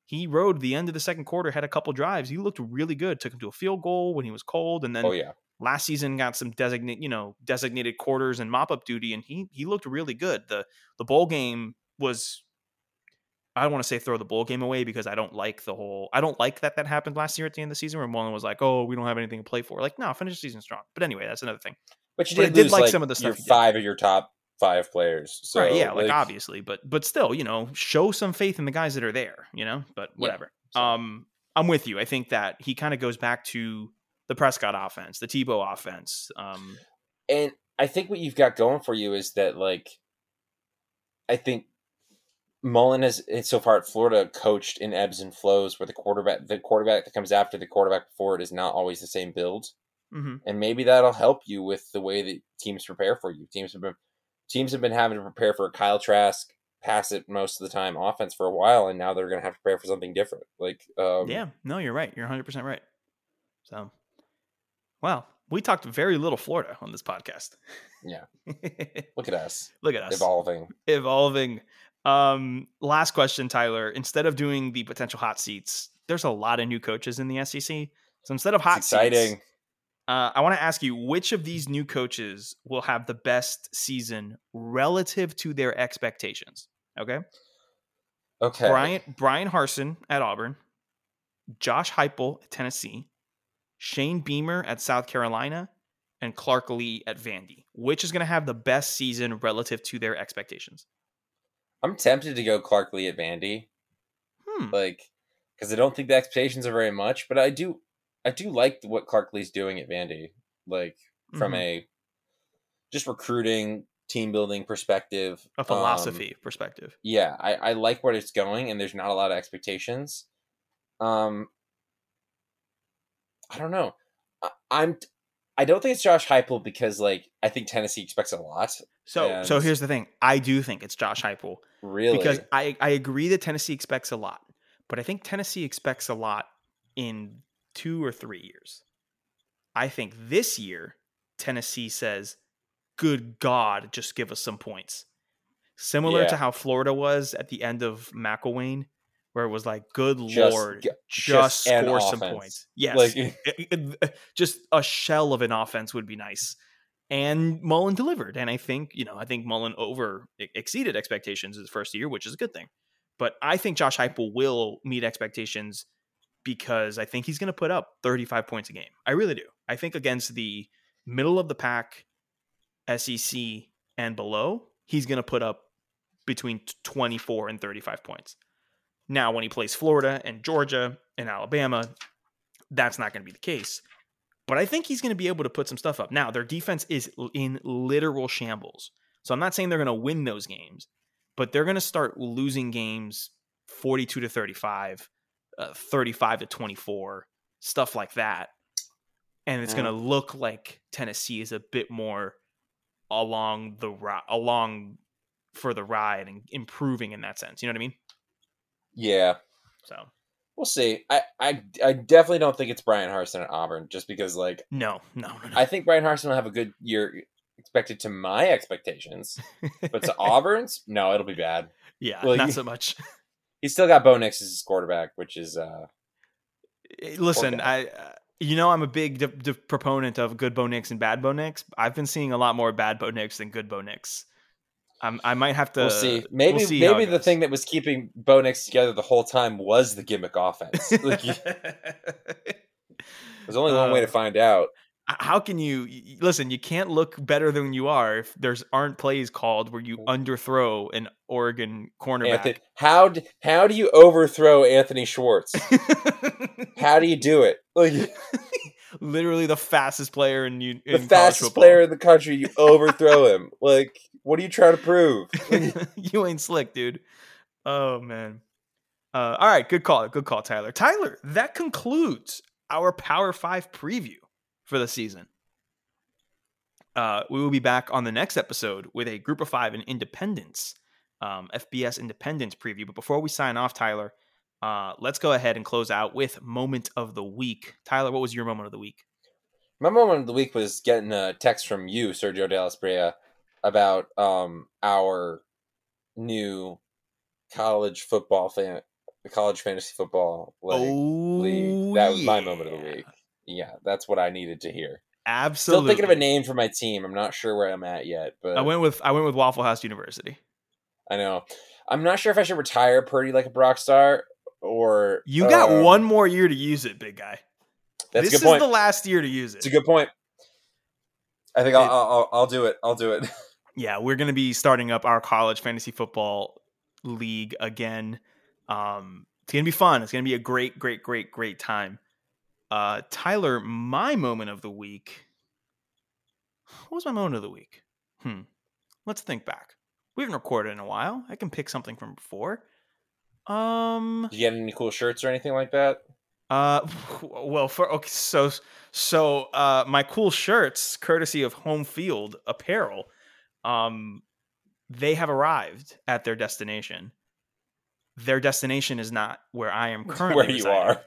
H: he rode the end of the second quarter, had a couple drives. He looked really good. Took him to a field goal when he was cold, and then
I: oh yeah.
H: last season got some designate, you know, designated quarters and mop up duty, and he he looked really good. the The bowl game was. I don't want to say throw the bowl game away because I don't like the whole. I don't like that that happened last year at the end of the season where Mullen was like, "Oh, we don't have anything to play for." Like, no, finish the season strong. But anyway, that's another thing.
I: But you
H: But I
I: did,
H: did like
I: like
H: some of the stuff did.
I: five of your top five players. So
H: right? Yeah, like, obviously, but but still, you know, show some faith in the guys that are there. You know, but
I: Yeah,
H: whatever.
I: so-
H: Um, I'm with you. I think that he kind of goes back to the Prescott offense, the Tebow offense. Um,
I: and I think what you've got going for you is that like I think Mullen has eh, so far at Florida coached in ebbs and flows where the quarterback the quarterback that comes after the quarterback before it is not always the same build.
H: mhm.
I: And maybe that'll help you with the way that teams prepare for you. Teams have been teams have been having to prepare for a Kyle Trask pass it most of the time offense for a while and now they're gonna have to prepare for something different. Like um
H: yeah, no, you're right. You're 100 percent right. So, wow, we talked very little Florida on this podcast.
I: Yeah. look at us.
H: Look at us
I: Evolving.
H: evolving. Um, last question, Tyler. Instead of doing the potential hot seats, there's a lot of new coaches in the SEC. So instead of hot
I: exciting.
H: seats, uh, I want to ask you which of these new coaches will have the best season relative to their expectations. Okay,
I: Okay.
H: Brian Bryan Harsin at Auburn, Josh Heupel at Tennessee, Shane Beamer at South Carolina, and Clark Lea at Vandy. Which is going to have the best season relative to their expectations?
I: I'm tempted to go Clark Lea at Vandy.
H: Hmm.
I: like because I don't think the expectations are very much, but I do I do like what Clark Lea's doing at Vandy, like from
H: Mhm.
I: a just recruiting, team building perspective,
H: a
I: um,
H: philosophy perspective.
I: yeah, I, I like where it's going, and there's not a lot of expectations. Um, I don't know. I, I'm I don't think it's Josh Heupel because like I think Tennessee expects a lot.
H: So so here's the thing. I do think it's Josh Heupel
I: Really,
H: because I I agree that Tennessee expects a lot, but I think Tennessee expects a lot in two or three years. I think this year Tennessee says, "Good God, just give us some points." Similar to how Florida was at the end of McElwain, where it was like, "Good
I: Just
H: Lord, just,
I: just
H: score some
I: offense.
H: points." Yes,
I: like eh, eh, eh,
H: it- it- just a shell of an offense would be nice. And Mullen delivered, and I think you know I think Mullen over exceeded expectations his first year, which is a good thing. But I think Josh Heupel will meet expectations because I think he's going to put up 35 points a game. I really do. I think against the middle of the pack SEC and below, he's going to put up between 24 and 35 points. Now, when he plays Florida and Georgia and Alabama, that's not going to be the case. But I think he's going to be able to put some stuff up. Now, their defense is in literal shambles. So I'm not saying they're going to win those games, but they're going to start losing games 42 to 35, uh, 35 to 24, stuff like that. And it's going to look like Tennessee is a bit more along the along for the ride and improving in that sense. You know what I mean?
I: Yeah,
H: So
I: we'll see. I, I I definitely don't think it's Bryan Harsin at Auburn, just because like
H: no, no, no.
I: I think Bryan Harsin will have a good year expected to my expectations, but to Auburn's, no, it'll be bad.
H: yeah,
I: well,
H: not
I: you-
H: so much.
I: He's still got Bo Nix as his quarterback, which is uh
H: Eh, Listen. I uh, you know I'm a big d- d- proponent of good Bo Nix and bad Bo Nix. I've been seeing a lot more bad Bo Nix than good Bo Nix. I'm, I might have to.
I: we'll see. Maybe
H: we'll see
I: maybe the thing that was keeping Bo Nix together the whole time was the gimmick offense. like, there's only one way to
H: Uh,
I: find out.
H: how can you listen? You can't look better than you are if there's aren't plays called where you underthrow an Oregon cornerback.
I: Anthony, how d- how do you overthrow Anthony Schwartz? how do you do it? Like
H: Literally the fastest player in, you
I: the fastest player in the country, you overthrow him. Like what are you trying to prove?
H: you ain't slick, dude. Oh man. Uh, all right, good call, good call, Tyler. Tyler, that concludes our Power Five preview for the season. Uh, we will be back on the next episode with a Group of Five and Independence, um, FBS Independence preview. But before we sign off, Tyler, uh, let's go ahead and close out with moment of the week. Tyler, what was your moment of the week?
I: My moment of the week was getting a text from you, Sergio Dallas Brea, about um our new college football fan, college fantasy football league. league. That was my moment of the
H: Oh,
I: week. Yeah, that's what I needed to hear.
H: Absolutely.
I: Still thinking of a name for my team. I'm not sure where I'm at yet, but
H: I went with I went with Waffle House University.
I: I know. I'm not sure if I should retire Purdy like a Brock Star or
H: You got
I: um,
H: one more year to use it, big guy.
I: That's
H: this
I: a good point.
H: is the last year to use it.
I: It's a good point. I think I'll,
H: It-
I: I'll, I'll I'll do it. I'll do it.
H: yeah, we're going to be starting up our college fantasy football league again. Um, it's going to be fun. It's going to be a great, great, great, great time. Uh, Tyler, my moment of the week. What was my moment of the week? Hmm. Let's think back. We haven't recorded in a while. I can pick something from before. Um.
I: Did you get any cool shirts or anything like that?
H: Uh, well, for okay, so so uh, my cool shirts, courtesy of Home Field Apparel, um, they have arrived at their destination. Their destination is not where I am currently.
I: Where you are.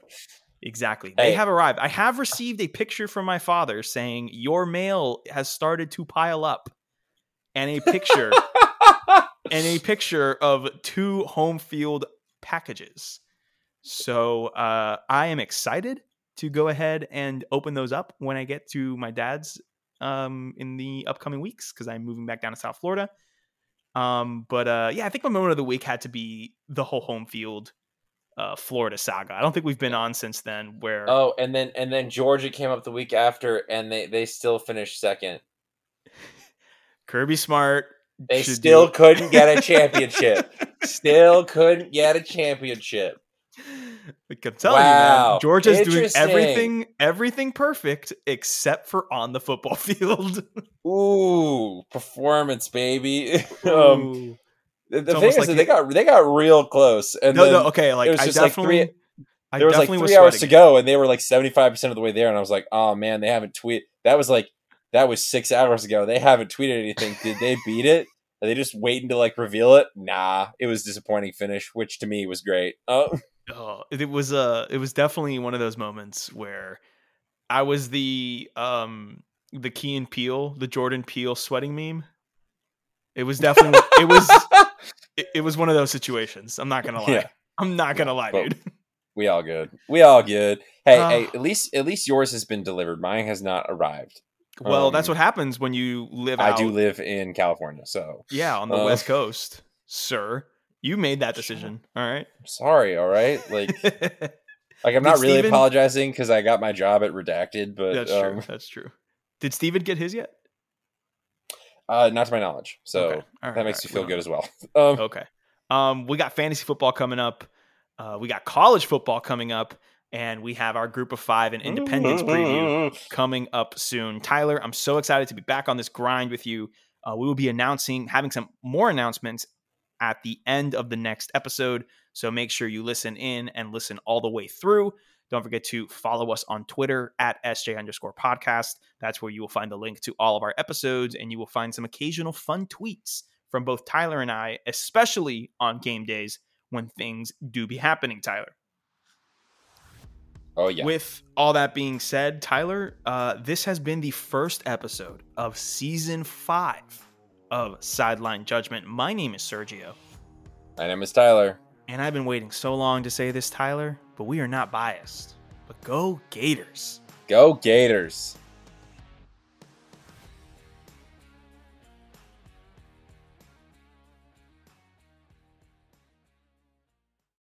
H: Exactly. They have arrived. I have received a picture from my father saying your mail has started to pile up, and a picture and a picture of two home field packages. So uh, I am excited to go ahead and open those up when I get to my dad's um, in the upcoming weeks because I'm moving back down to South Florida. Um, but uh, yeah, I think my moment of the week had to be the whole home field uh, Florida saga. I don't think we've been on since then. Where
I: Oh, and then and then Georgia came up the week after, and they they still finished second.
H: Kirby Smart,
I: They still couldn't get a championship. still couldn't get a championship.
H: I'm telling you,
I: Wow.
H: man, Georgia's doing everything, everything perfect except for on the football field.
I: Ooh, performance, baby. um, the the thing is,
H: like
I: that they got they got real close, and
H: no,
I: then
H: no, okay, like it
I: was
H: I
I: just like three-
H: definitely, I
I: there was like three hours to go, and they were like seventy five percent of the way there, and I was like, oh man, they haven't tweeted. That was like that was six hours ago. They haven't tweeted anything. Did they beat it? Are they just waiting to like reveal it? Nah, it was disappointing finish, which to me was great. Oh,
H: Oh, it was uh it was definitely one of those moments where I was the um the Key and Peele, the Jordan Peele sweating meme. It was definitely it was it, it was one of those situations. I'm not gonna lie.
I: Yeah.
H: I'm not gonna lie,
I: But-
H: dude.
I: we all good. We all good. Hey,
H: Ah.
I: hey, at least at least yours has been delivered. Mine has not arrived.
H: Well, that's
I: Um,
H: what happens when you live
I: I
H: out.
I: do live in California, so
H: Yeah, on the
I: Uh,
H: West Coast, sir. You made that decision. All right.
I: sorry. All right, like like I'm not really
H: Steven-
I: apologizing because I got my job at Redacted, but that's
H: true.
I: um,
H: That's true. Did Steven get his yet?
I: uh, not to my knowledge. So
H: Okay. Right,
I: that makes
H: all
I: me feel
H: right.
I: good as well. Um,
H: Okay. Um, we got fantasy football coming up. Uh, we got college football coming up, and we have our group of five and independence preview coming up soon. Tyler, I'm so excited to be back on this grind with you. Uh, we will be announcing, having some more announcements at the end of the next episode. So make sure you listen in and listen all the way through. Don't forget to follow us on Twitter at SJ underscore podcast. That's where you will find the link to all of our episodes and you will find some occasional fun tweets from both Tyler and I, especially on game days when things do be happening, Tyler.
B: Oh yeah.
H: With all that being said, Tyler, uh, this has been the first episode of season five of Sideline Judgment. My name is Sergio,
B: My name is Tyler.
H: and I've been waiting so long to say this, Tyler, but we are not biased. But go Gators.
B: Go Gators.